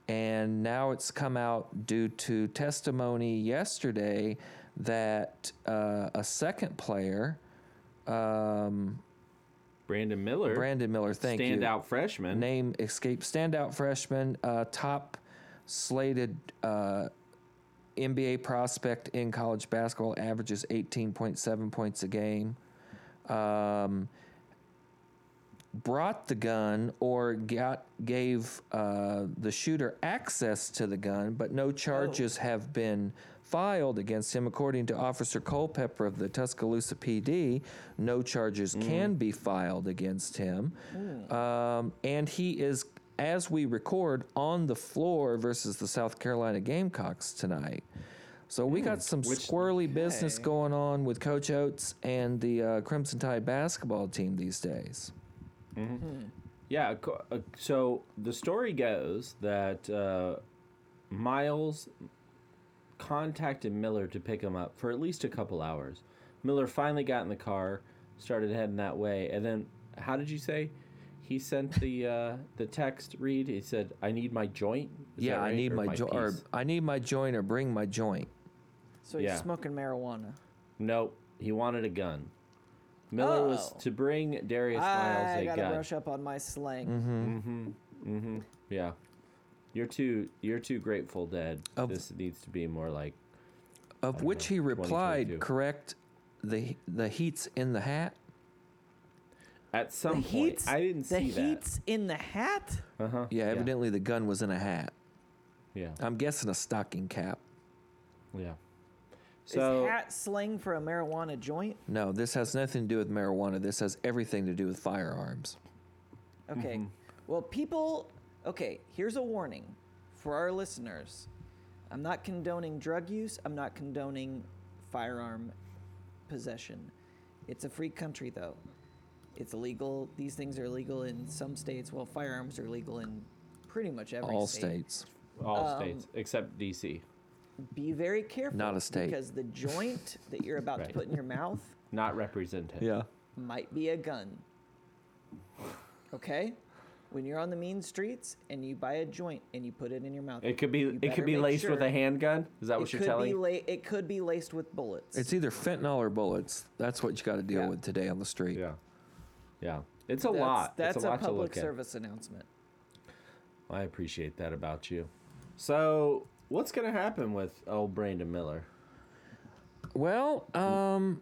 And now it's come out due to testimony yesterday that uh, a second player, um, Brandon Miller, Brandon Miller, thank you. standout freshman. Name escape standout freshman, uh, top slated uh, NBA prospect in college basketball, averages 18.7 points a game. Um, brought the gun or got gave uh, the shooter access to the gun, but no charges have been filed against him, according to Officer Culpepper of the Tuscaloosa PD. No charges can be filed against him. Um, and he is, as we record, on the floor versus the South Carolina Gamecocks tonight. So we got some squirrely business going on with Coach Oats and the uh, Crimson Tide basketball team these days. Yeah. co- uh, So the story goes that uh, Miles contacted Miller to pick him up for at least a couple hours. Miller finally got in the car, started heading that way, and then how did you say? He sent the uh, the text. Read. He said, "I need my joint." Is yeah, that I need Or my, joint. or? I need my joint or bring my joint. So he's Yeah. smoking marijuana. Nope. He wanted a gun. Miller was Oh. to bring Darius Miles I a gotta gun. brush up on my slang. Mm-hmm. Mm-hmm. Yeah. You're too you're too grateful dead. Of- this needs to be more like Of which know, he replied, correct, the the heat's in the hat. at some the point. heat's I didn't see the see heat's in the hat. Uh-huh. Yeah, evidently the gun was in a hat. Yeah. I'm guessing a stocking cap. Yeah. So Is hat slang for a marijuana joint? No, this has nothing to do with marijuana. This has everything to do with firearms. Okay. Mm-hmm. Well, people. Okay, here's a warning for our listeners. I'm not condoning drug use. I'm not condoning firearm possession. It's a free country, though. It's illegal. These things are illegal in some states. Well, firearms are legal in pretty much every All state. states. all um, states except DC. Be very careful. Not a state. Because the joint that you're about to put in your mouth Not represented. Yeah. might be a gun. Okay? When you're on the mean streets and you buy a joint and you put it in your mouth, It could be it could be make laced with a handgun. Is that it what you're telling? be me? la- it could be laced with bullets. It's either fentanyl or bullets. That's what you got to deal Yeah. with today on the street. Yeah. Yeah. It's a that's, lot. That's it's a, lot to public look at. service announcement. I appreciate that about you. So, what's going to happen with old Brandon Miller? Well, um,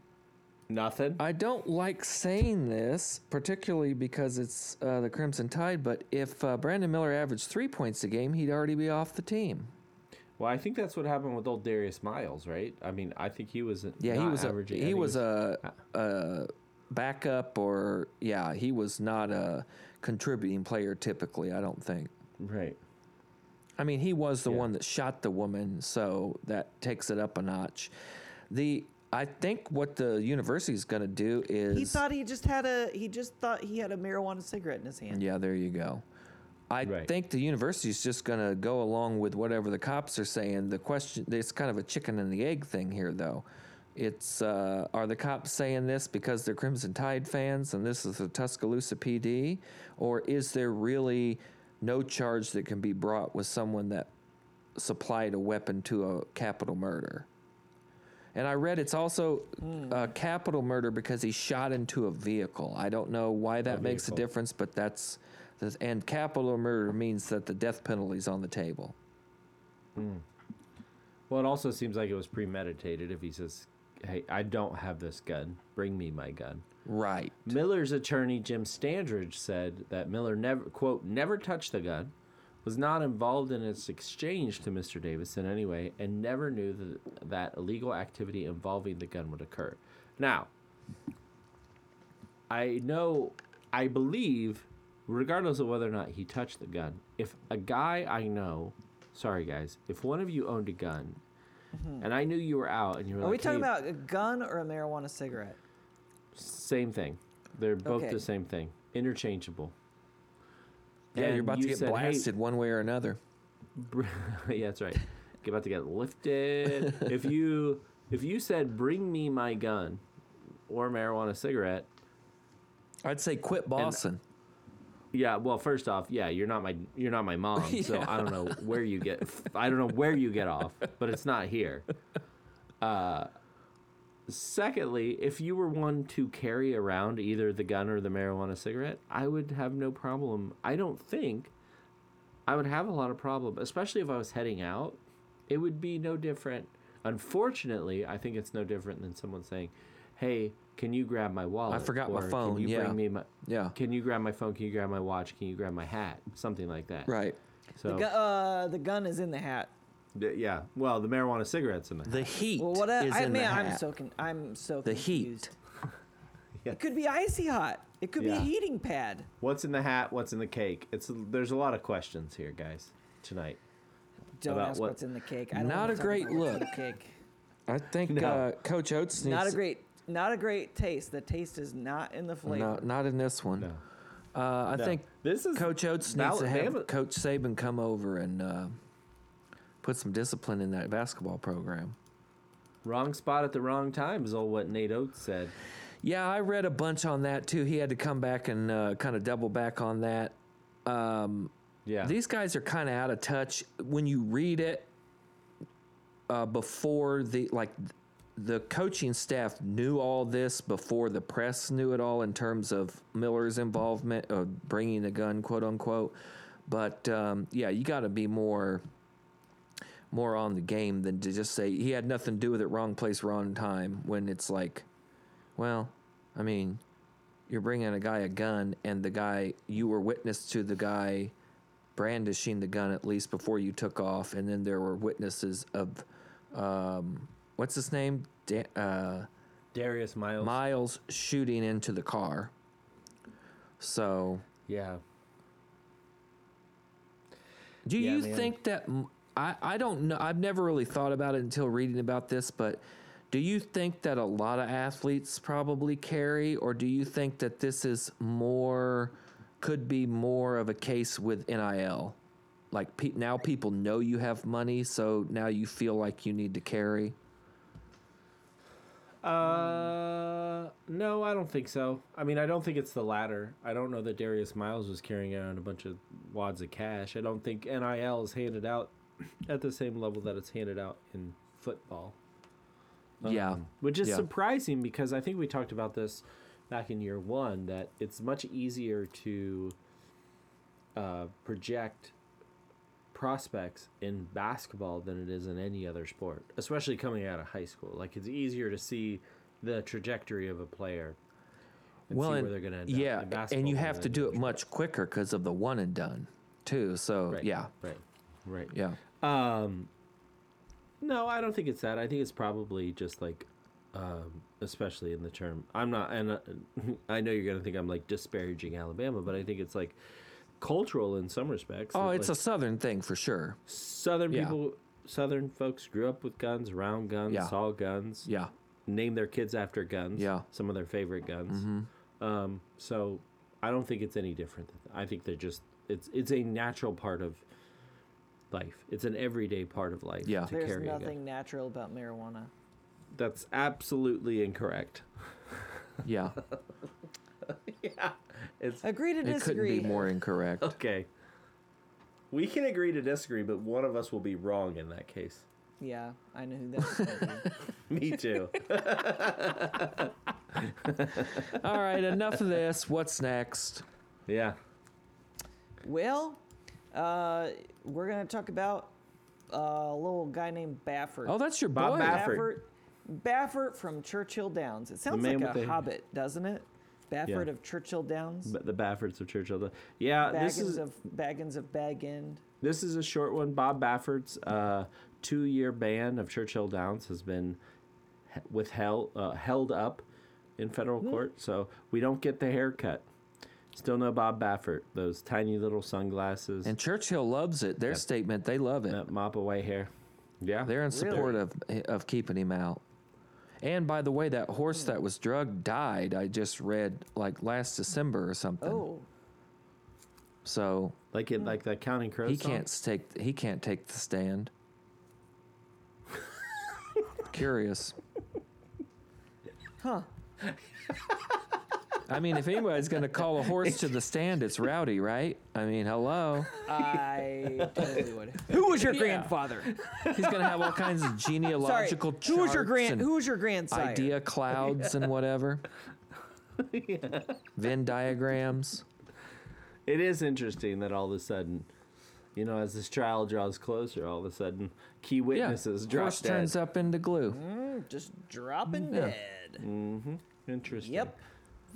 Nothing. I don't like saying this, particularly because it's uh, the Crimson Tide. But if uh, Brandon Miller averaged three points a game, he'd already be off the team. Well, I think that's what happened with old Darius Miles, right? I mean, I think he was. Yeah, he was a. I he think was a, a backup, or yeah, he was not a contributing player typically. I don't think. right. I mean, he was the Yeah. one that shot the woman, so that takes it up a notch. The I think what the university is going to do is He thought he just had a he just thought he had a marijuana cigarette in his hand. Yeah, there you go. I Right. think the university is just going to go along with whatever the cops are saying. The question, it's kind of a chicken and the egg thing here, though. It's uh, are the cops saying this because they're Crimson Tide fans and this is the Tuscaloosa PD, or is there really no charge that can be brought with someone that supplied a weapon to a capital murder? And I read it's also a capital murder because he shot into a vehicle. I don't know why that makes a difference, but that's the, and capital murder means that the death penalty is on the table. Hmm. Well, it also seems like it was premeditated. If he says, "Hey, I don't have this gun. Bring me my gun." Right. Miller's attorney Jim Standridge said that Miller never quote never touched the gun, was not involved in its exchange to Mr. Davis in any way, and never knew that that illegal activity involving the gun would occur. Now, I know, I believe, regardless of whether or not he touched the gun, if a guy I know, sorry guys, if one of you owned a gun, mm-hmm. and I knew you were out and you were Are we talking "Hey, about a gun or a marijuana cigarette? same thing. They're both Okay. the same thing. Interchangeable. Yeah, you're about you to get said, "Hey, blasted one way or another. yeah, that's right. Get about to get lifted. if you if you said bring me my gun or marijuana cigarette, I'd say quit bossing. yeah, well, first off, yeah, you're not my you're not my mom, so I don't know where you get I don't know where you get off, but it's not here. Uh secondly, if you were one to carry around either the gun or the marijuana cigarette, I would have no problem. I don't think I would have a lot of problem, especially if I was heading out. It would be no different. Unfortunately, I think it's no different than someone saying, "Hey, can you grab my wallet? I forgot my phone," Can you yeah. bring me my Yeah. Can you grab my phone? Can you grab my watch? Can you grab my hat? Something like that. Right. So The, gu- uh, the gun is in the hat. D- Yeah. Well, the marijuana cigarettes in there. The heat Well, what I, is I in mean, the I'm hat. so con- I'm so the confused. heat. It could be icy hot. It could be Yeah. a heating pad. What's in the hat? What's in the cake? It's there's a lot of questions here, guys, tonight. Don't About ask what- what's in the cake. I don't Not wanna a talk great about what's in look. the cake. I think No. uh, Coach Oats needs Not a great, not a great taste. The taste is not in the flavor. No, not in this one. No. Uh, I No. think This is Coach Oats needs to have Alabama- Coach Saban come over and uh, put some discipline in that basketball program. wrong spot at the wrong time is all what Nate Oats said. Yeah, I read a bunch on that too. He had to come back and uh, kind of double back on that. Um, Yeah. These guys are kind of out of touch. When you read it uh, before the like, the coaching staff knew all this before the press knew it all in terms of Miller's involvement of bringing the gun, quote unquote. But um, yeah, you got to be more more on the game than to just say he had nothing to do with it. Wrong place, wrong time. When it's like, well, I mean, you're bringing a guy a gun, and the guy you were witness to the guy brandishing the gun at least before you took off, and then there were witnesses of um, what's his name, da- uh, Darius Miles. Miles shooting into the car. So, yeah. do Yeah, you man. think that? I, I don't know. I've never really thought about it until reading about this, but do you think that a lot of athletes probably carry, or do you think that this is more, could be more of a case with NIL? Like pe- now people know you have money, so now you feel like you need to carry. Uh, no, I don't think so. I mean, I don't think it's the latter. I don't know that Darius Miles was carrying around a bunch of wads of cash. I don't think NIL is handed out at the same level that it's handed out in football. yeah, Um, which is Yeah. surprising because I think we talked about this back in year one that it's much easier to uh, project prospects in basketball than it is in any other sport, especially coming out of high school. Like it's easier to see the trajectory of a player. And well, see and, where they're going to end up yeah, in basketball and you have to do it much quicker because of the one and done, too. So. Right, yeah, right, right. yeah. Um, no, I don't think it's that. I think it's probably just like, um, especially in the term. I'm not, and uh, I know you're gonna think I'm like disparaging Alabama, but I think it's like cultural in some respects. Oh, it's a southern thing for sure. Southern yeah. people. Southern folks grew up with guns, round guns, Yeah. saw guns, Yeah, name their kids after guns. Yeah. some of their favorite guns. Hmm. Um, so I don't think it's any different. I think they're just it's it's a natural part of life. It's an everyday part of life. Yeah. to There's carry a gun. nothing natural about marijuana. That's absolutely incorrect. yeah. yeah. It's Agree to it couldn't disagree. be more incorrect. okay. We can agree to disagree, but one of us will be wrong in that case. Yeah, I know who that's. Me too. All right, enough of this. What's next? yeah. Well, uh, we're gonna talk about uh, a little guy named Baffert. Oh, that's your Bob boy. Baff- Baffert. Baffert from Churchill Downs. It sounds like a the- Hobbit, doesn't it? Baffert Yeah. of Churchill Downs. But the Bafferts of Churchill. Yeah, this Baggins is of Baggins of Bag End. this is a short one. Bob Baffert's uh, two-year ban of Churchill Downs has been withheld, uh, held up in federal Hmm. court, so we don't get the haircut. Still no Bob Baffert. Those tiny little sunglasses, And Churchill loves it. Their statement, they love it. that mop away hair. Yeah, They're in support of of keeping him out. And by the way, that horse that was drugged died. I just read like last December or something. Oh, So like it, like that Counting Crows. he song? can't take he can't take the stand. Curious. huh. I mean, if anybody's going to call a horse to the stand, it's Rowdy, right? I mean, hello. I totally would. Who was your Yeah. grandfather? He's going to have all kinds of Sorry. genealogical Who was your charts grand? and Who was your grandsire? idea clouds and whatever. Venn diagrams. It is interesting that all of a sudden, you know, as this trial draws closer, all of a sudden, key witnesses yeah, drop horse dead. turns up into glue. Mm, just dropping Yeah. dead. Interesting. Yep.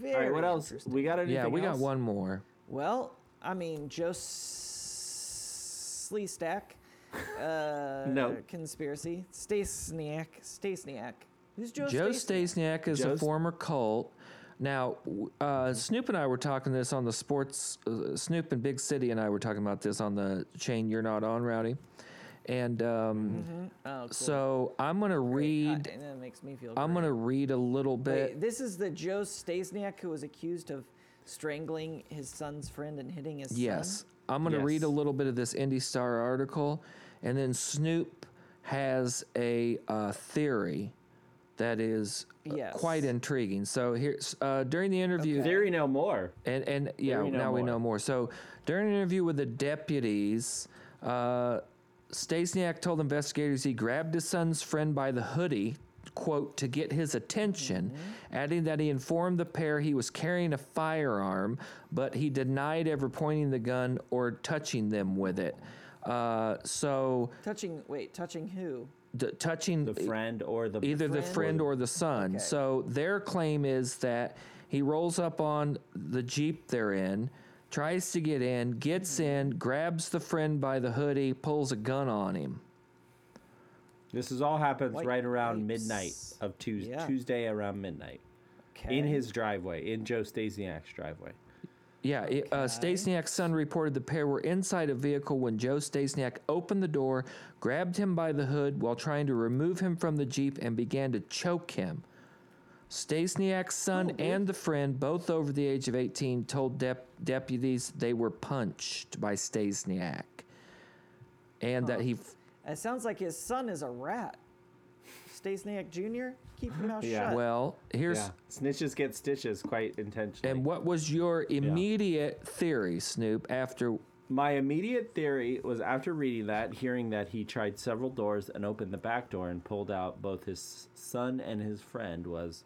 Very All right. What else? We got anything Yeah, we got one more. Well, I mean, Joe Sleestack uh, No. conspiracy. Staysniak. Staysniak. Who's Joe? Joe Staysniak? Staysniak is a former cult. Now, uh, Snoop and I were talking this on the sports. Uh, Snoop and Big City and I were talking about this on the chain You're Not On, Rowdy. And um, Oh, cool. so I'm going to Great. read. I- that makes me feel. I'm great. going to read a little bit. Wait, this is the Joe Staysniak who was accused of strangling his son's friend and hitting his son. Yes. son. I'm going to read a little bit of this Indy Star article, and then Snoop has a uh, theory that is uh, Yes. quite intriguing. So here's uh, during the interview, Theory no more. and and yeah, Theory no now we more. know more. So during an interview with the deputies, uh, Staysniak told investigators he grabbed his son's friend by the hoodie, quote, to get his attention, adding that he informed the pair he was carrying a firearm, but he denied ever pointing the gun or touching them with it. Uh, so Touching. Wait, touching who? d- touching The friend or the either the friend? friend or the son. Okay. So their claim is that he rolls up on the Jeep they're in, tries to get in, gets in, grabs the friend by the hoodie, pulls a gun on him. This is all happens White right around pipes. midnight of Tuesday. Yeah. Tuesday around midnight Okay. in his driveway, in Joe Staysniak's driveway. Yeah, it, uh, Staysniak's son reported the pair were inside a vehicle when Joe Staysniak opened the door, grabbed him by the hood while trying to remove him from the Jeep, and began to choke him. Staysniak's son oh, and the friend, both over the age of 18, told dep- deputies they were punched by Staysniak. And that he. f- It sounds like his son is a rat. Staysniak Jr. Keep your mouth Yeah. shut. Well, here's. Yeah. Snitches get stitches quite intentionally. And what was your immediate theory, Snoop, after. My immediate theory was after reading that, hearing that he tried several doors and opened the back door and pulled out both his son and his friend was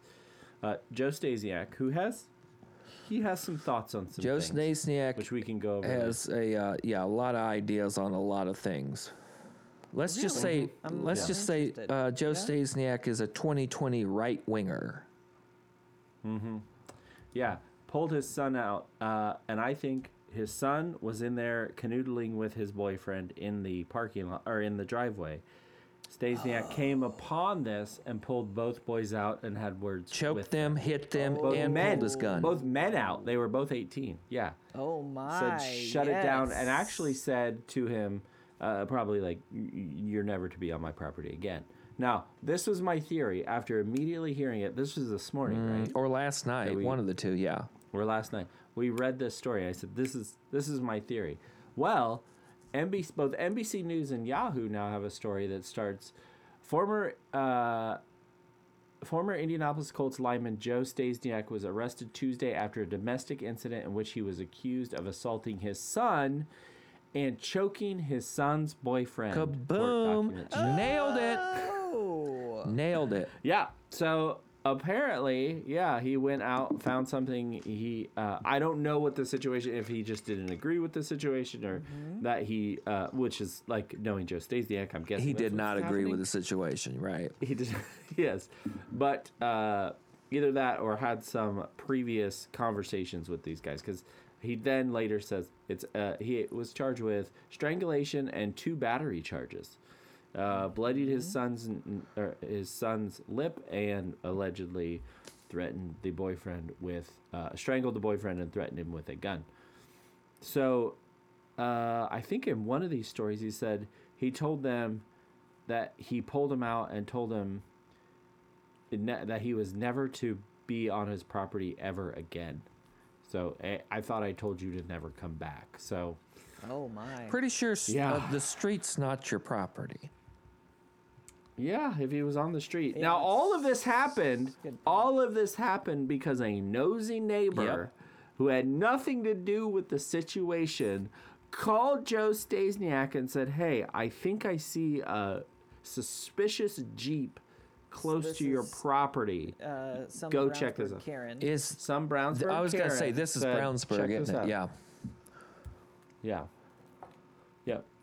uh, Joe Staysniak, who has he has some thoughts on some Joe things, Staysniak which we can go over. later. has a uh, yeah a lot of ideas on a lot of things. Let's just say I'm- let's I'm just say uh, Joe Yeah? Staysniak is a 2020 right winger. Yeah, pulled his son out, uh, and I think his son was in there canoodling with his boyfriend in the parking lot or in the driveway. Staysniak came upon this and pulled both boys out and had words. Choked with them, hit them, Both and men, pulled his gun. Both men out. They were both 18. Yeah. oh my. Said shut it down and actually said to him, uh, probably like, "Y- y- you're never to be on my property again. Now, this was my theory after immediately hearing it. This was this morning, right? or last night, we- one of the two. Yeah. or last night we read this story i said this is this is my theory well NBC, both nbc news and yahoo now have a story that starts former uh, former indianapolis colts lineman joe staysniak was arrested tuesday after a domestic incident in which he was accused of assaulting his son and choking his son's boyfriend Kaboom! documents. Nailed it. Oh. Nailed it. Yeah. So apparently, yeah, he went out, found something. He, uh, I don't know what the situation. If he just didn't agree with the situation, or that he, uh, which is like knowing Joe Staysniak, I'm guessing He did not agree happening. with the situation, right? He did, yes, but uh, either that or had some previous conversations with these guys because he then later says it's uh, he was charged with strangulation and two battery charges. Uh, bloodied his son's or his son's lip and allegedly threatened the boyfriend with uh, strangled the boyfriend and threatened him with a gun. So, uh, I think in one of these stories he said he told them that he pulled him out and told him ne- that he was never to be on his property ever again. So I, I thought I told you to never come back. So Oh my. Pretty sure Yeah. uh, the street's not your property. Yeah, if he was on the street. Yeah, now all of this happened. All of this happened because a nosy neighbor Yep. who had nothing to do with the situation called Joe Staysniak and said, "Hey, I think I see a suspicious jeep close this to your is- property." Uh, some Go check this out. Karen. Is Some Brownsburg. I was gonna say this is said, Brownsburg, isn't it? out." Yeah. Yeah.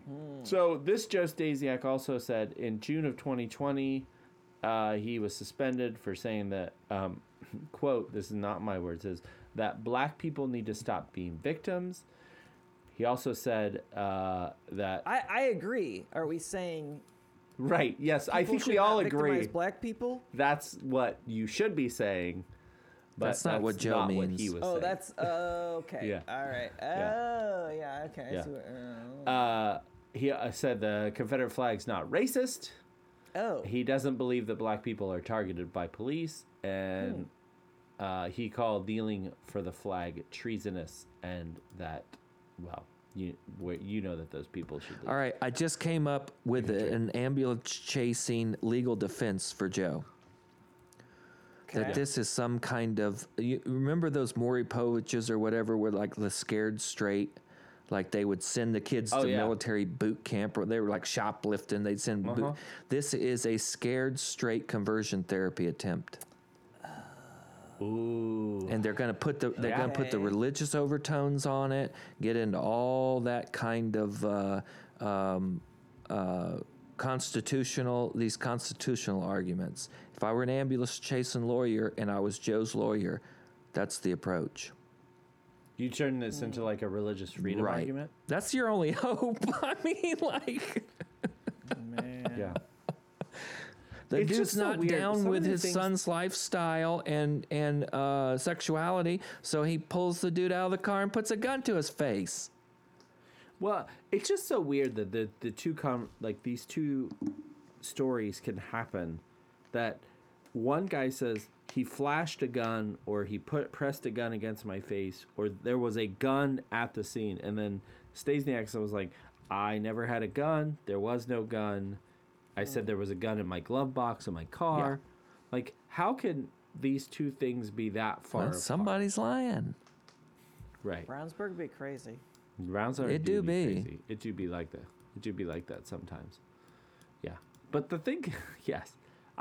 Yep. So this Joe Staysniak also said in June of 2020, uh, he was suspended for saying that, um, quote, this is not my words, is that black people need to stop being victims. He He also said uh, that I, I agree. Are we saying right. Yes, I think we all not victimize agree. Black people? That's what you should be saying. But That's not what Joe not What means. he was Oh, saying. that's oh, okay. Yeah. All right. Oh, yeah. Okay. I Yeah. see what, oh. Uh, he uh, said the Confederate flag's not racist. oh. He doesn't believe that black people are targeted by police, and Hmm. uh, he called kneeling for the flag treasonous, and that, well, you you know that those people should. Leave. All right, I just came up with a- an ambulance chasing legal defense for Joe. That this is some kind of you remember those Maury Poviches or whatever were like the scared straight, like they would send the kids Oh, to yeah. military boot camp or they were like shoplifting. They'd send. Uh-huh. Boot. This is a scared straight conversion therapy attempt, Ooh. and they're going to put the they're going to put the religious overtones on it, get into all that kind of. Uh, um, uh, constitutional these constitutional arguments. If I were an ambulance chasing lawyer and I was Joe's lawyer, that's the approach. You turn this into like a religious freedom right. argument. That's your only hope. I mean, like Man. Yeah. the It's dude's just so not down Some with his things- son's lifestyle and and uh, sexuality, so he pulls the dude out of the car and puts a gun to his face. Well, it's just so weird that the the two com like these two stories can happen that one guy says he flashed a gun or he put pressed a gun against my face or there was a gun at the scene and then Staysniak was like I never had a gun there was no gun I said mm. there was a gun in my glove box in my car like how can these two things be that far Well, apart? somebody's lying. right Brownsburg would be crazy. Rounds are It do be. crazy. It do be like that. It do be like that sometimes. Yeah, but the thing, yes,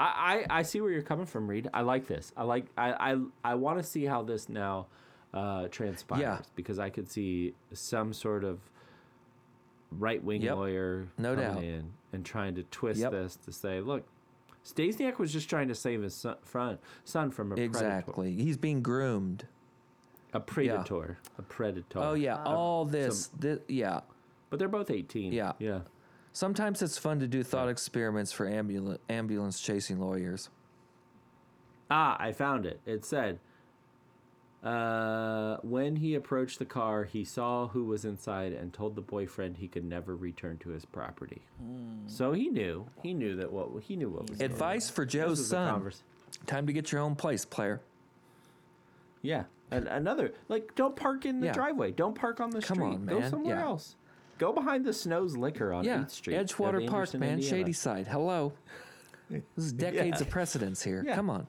I, I I see where you're coming from, Reed. I like this. I like I I I want to see how this now uh, transpires Yeah. because I could see some sort of right wing Yep. lawyer No coming doubt. in and trying to twist Yep. this to say, look, Staysniak was just trying to save his son, front, son from a predator. Exactly. He's being groomed. A predator. A predator. Oh yeah, all this, thi- yeah. But they're both 18. Yeah. Yeah. Sometimes it's fun to do thought experiments for ambulance ambulance chasing lawyers. Ah, I found it. It said, uh, when he approached the car, he saw who was inside and told the boyfriend he could never return to his property. So he knew. He knew that what he knew what was going on. Advice for Joe's son: convers- Time to get your own place, player. Yeah, and another like don't park in the Yeah. driveway. Don't park on the Come street. on, Go somewhere Yeah. else. Go behind the Snow's Liquor on yeah, 8th Street. Edgewater Park, Anderson, man, Indiana. Shady Side. Hello. This is decades Yeah. of precedence here. Yeah. Come on.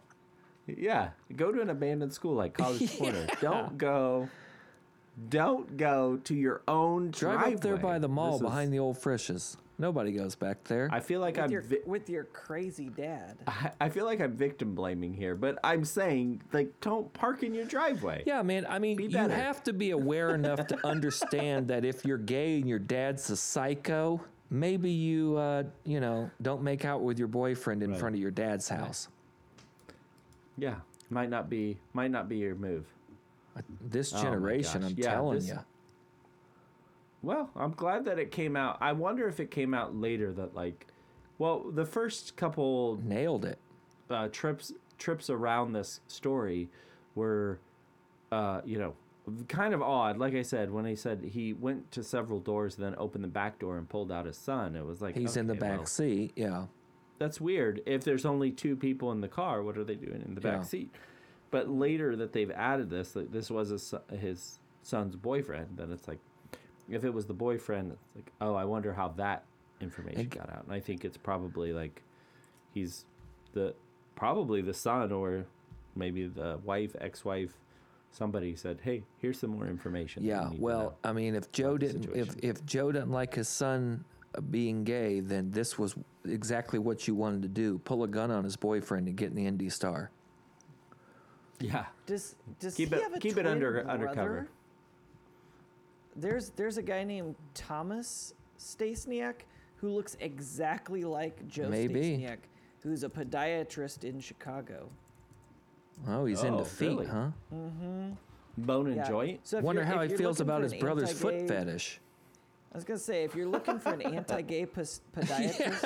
Yeah, go to an abandoned school like College Corner. Don't go. Don't go to your own Drive driveway. up there by the mall This is- behind the old Frisch's. Nobody goes back there. I feel like With I'm. your, vi- with your crazy dad. I I feel like I'm victim blaming here, but I'm saying like don't park in your driveway. yeah, man. I mean, Be you have to be aware enough to understand that if you're gay and your dad's a psycho, maybe you, uh, you know, don't make out with your boyfriend in Right. front of your dad's house. Yeah, might not be might not be your move. This Oh generation, gosh. I'm Yeah, telling this- you. Well, I'm glad that it came out. I wonder if it came out later that like, well, the first couple Nailed it. uh, trips trips around this story were, uh, you know, kind of odd. Like I said, when he said he went to several doors, then opened the back door and pulled out his son, it was like He's in the back well, seat. Yeah. that's weird. If there's only two people in the car, what are they doing in the back Yeah. seat? But later that they've added this, that this was his, his son's boyfriend, then it's like, if it was the boyfriend, it's like, oh, I wonder how that information And- got out. And I think it's probably like, he's the probably the son or maybe the wife, ex-wife, somebody said, hey, here's some more information. Yeah, well. I mean, if Joe didn't, if if Joe doesn't like his son uh, being gay, then this was exactly what you wanted to do: pull a gun on his boyfriend and get in the Indy Star. yeah, Does does Keep he it- have a keep it twin under- brother? undercover. There's there's a guy named Thomas Staysniak who looks exactly like Joe Maybe. Staysniak, who's a podiatrist in Chicago. Oh, he's Oh, into feet, really? huh? Mm-hmm. Bone and Yeah. joint. So Wonder how he feels about his brother's foot anti-gay- fetish. I was gonna say, if you're looking for an anti-gay pos- podiatrist,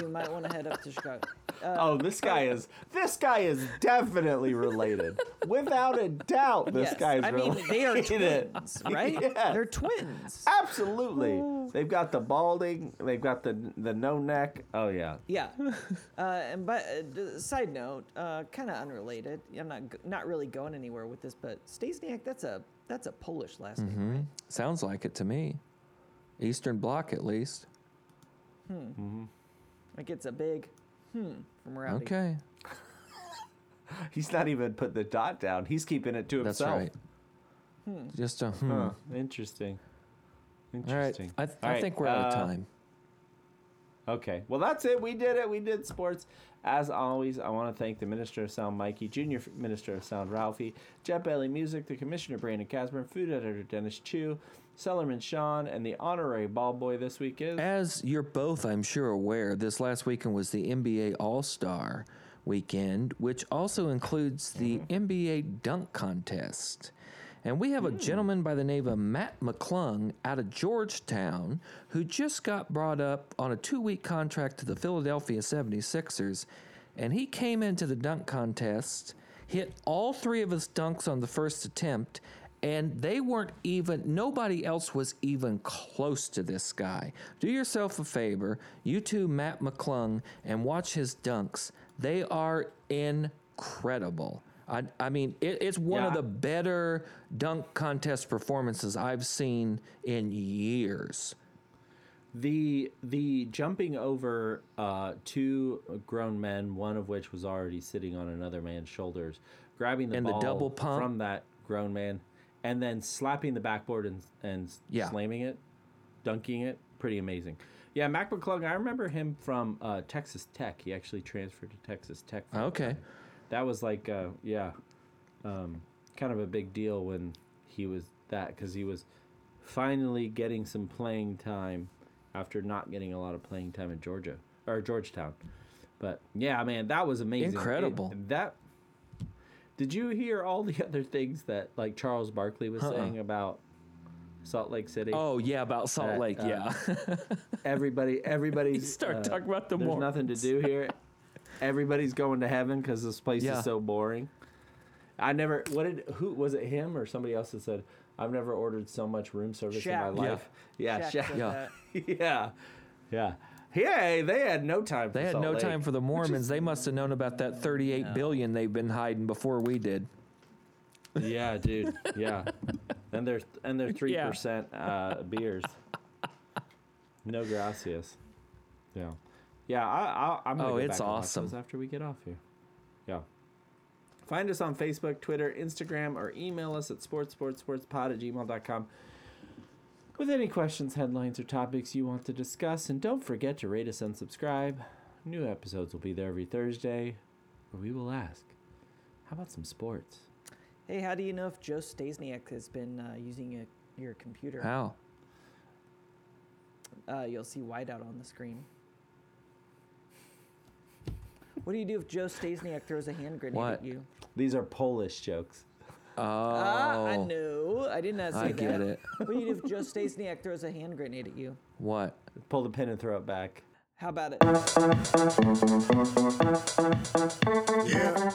you might want to head up to Chicago. Uh, Oh, this guy is this guy is definitely related, without a doubt. This yes. guy's I mean, related. they are twins, right? Yes. They're twins. Absolutely, they've got the balding, they've got the the no neck. Oh yeah, Yeah. Uh, and but uh, side note, uh, kind of unrelated. I'm not not really going anywhere with this, but Staysniak, that's a that's a Polish last name, right? Sounds like it to me. Eastern Bloc, at least. Hmm. Mm-hmm. Like it's a big hmm from Rowdy. Okay, he's not even put the dot down. He's keeping it to that's himself. right. Just a hmm. Huh, interesting. All right, Interesting. I, th- All I right, think we're out of uh, time. Okay. Well, that's it. We did it. We did sports. As always, I want to thank the Minister of Sound, Mikey, Junior Minister of Sound, Ralphie, Jet Belly Music, the Commissioner, Brandon Casper, Food Editor, Dennis Chu, Sellerman Sean, and the honorary ball boy this week is. As you're both, I'm sure, aware, this last weekend was the NBA All Star weekend, which also includes the mm-hmm. NBA dunk contest. And we have a mm. gentleman by the name of Matt McClung out of Georgetown who just got brought up on a two week contract to the Philadelphia 76ers. And he came into the dunk contest, hit all three of his dunks on the first attempt, and they weren't even nobody else was even close to this guy. Do yourself a favor you two matt mcclung and watch his dunks. They are incredible. I, I mean it, it's one of the better dunk contest performances i've seen in years. The the jumping over uh, two grown men, one of which was already sitting on another man's shoulders, grabbing the And the ball double pump. from that grown man, and then slapping the backboard and and Yeah. slamming it, dunking it, pretty amazing. Yeah, Mac McClung. I remember him from uh, Texas Tech. He actually transferred to Texas Tech. for okay time. that was like uh, yeah, um, kind of a big deal when he was that because he was finally getting some playing time after not getting a lot of playing time in Georgia or Georgetown. But yeah, man, that was amazing. It- Incredible. that. Did you hear all the other things that like Charles Barkley was Uh-uh. saying about Salt Lake City? oh yeah about salt Uh, lake uh, yeah everybody, everybody's start uh, talking about the There's Mormons. nothing to do here. Everybody's going to heaven because this place Yeah. is so boring. I never. What did? Who was it? Him or somebody else that said, "I've never ordered so much room service Shaq. in my life." Yeah, Shaq Shaq. Yeah. yeah, yeah. Yeah, they had no time. For they had Salt no Lake. time for the mormons they must have known about that 38 billion they've been hiding before we did Yeah, dude. Yeah, and they're and they're three Yeah. percent uh, beers. No gracias. Yeah, yeah. I, I, I'm gonna Oh, go it's back awesome. those after we get off here. Yeah. Find us on Facebook, Twitter, Instagram, or email us at sportsportsportspod at gmail.com with any questions, headlines, or topics you want to discuss. And don't forget to rate us and subscribe. New episodes will be there every Thursday, where we will ask, how about some sports? Hey, how do you know if Joe Staysniak has been uh, using a, your computer? how Uh, you'll see whiteout on the screen. What do you do if Joe Staysniak throws a hand grenade What? at you? These are Polish jokes. Ah, oh. I knew. I did not see I that. get it. What do you do if Joe Stacey throws a hand grenade at you? What? Pull the pin and throw it back. How about it? Yeah.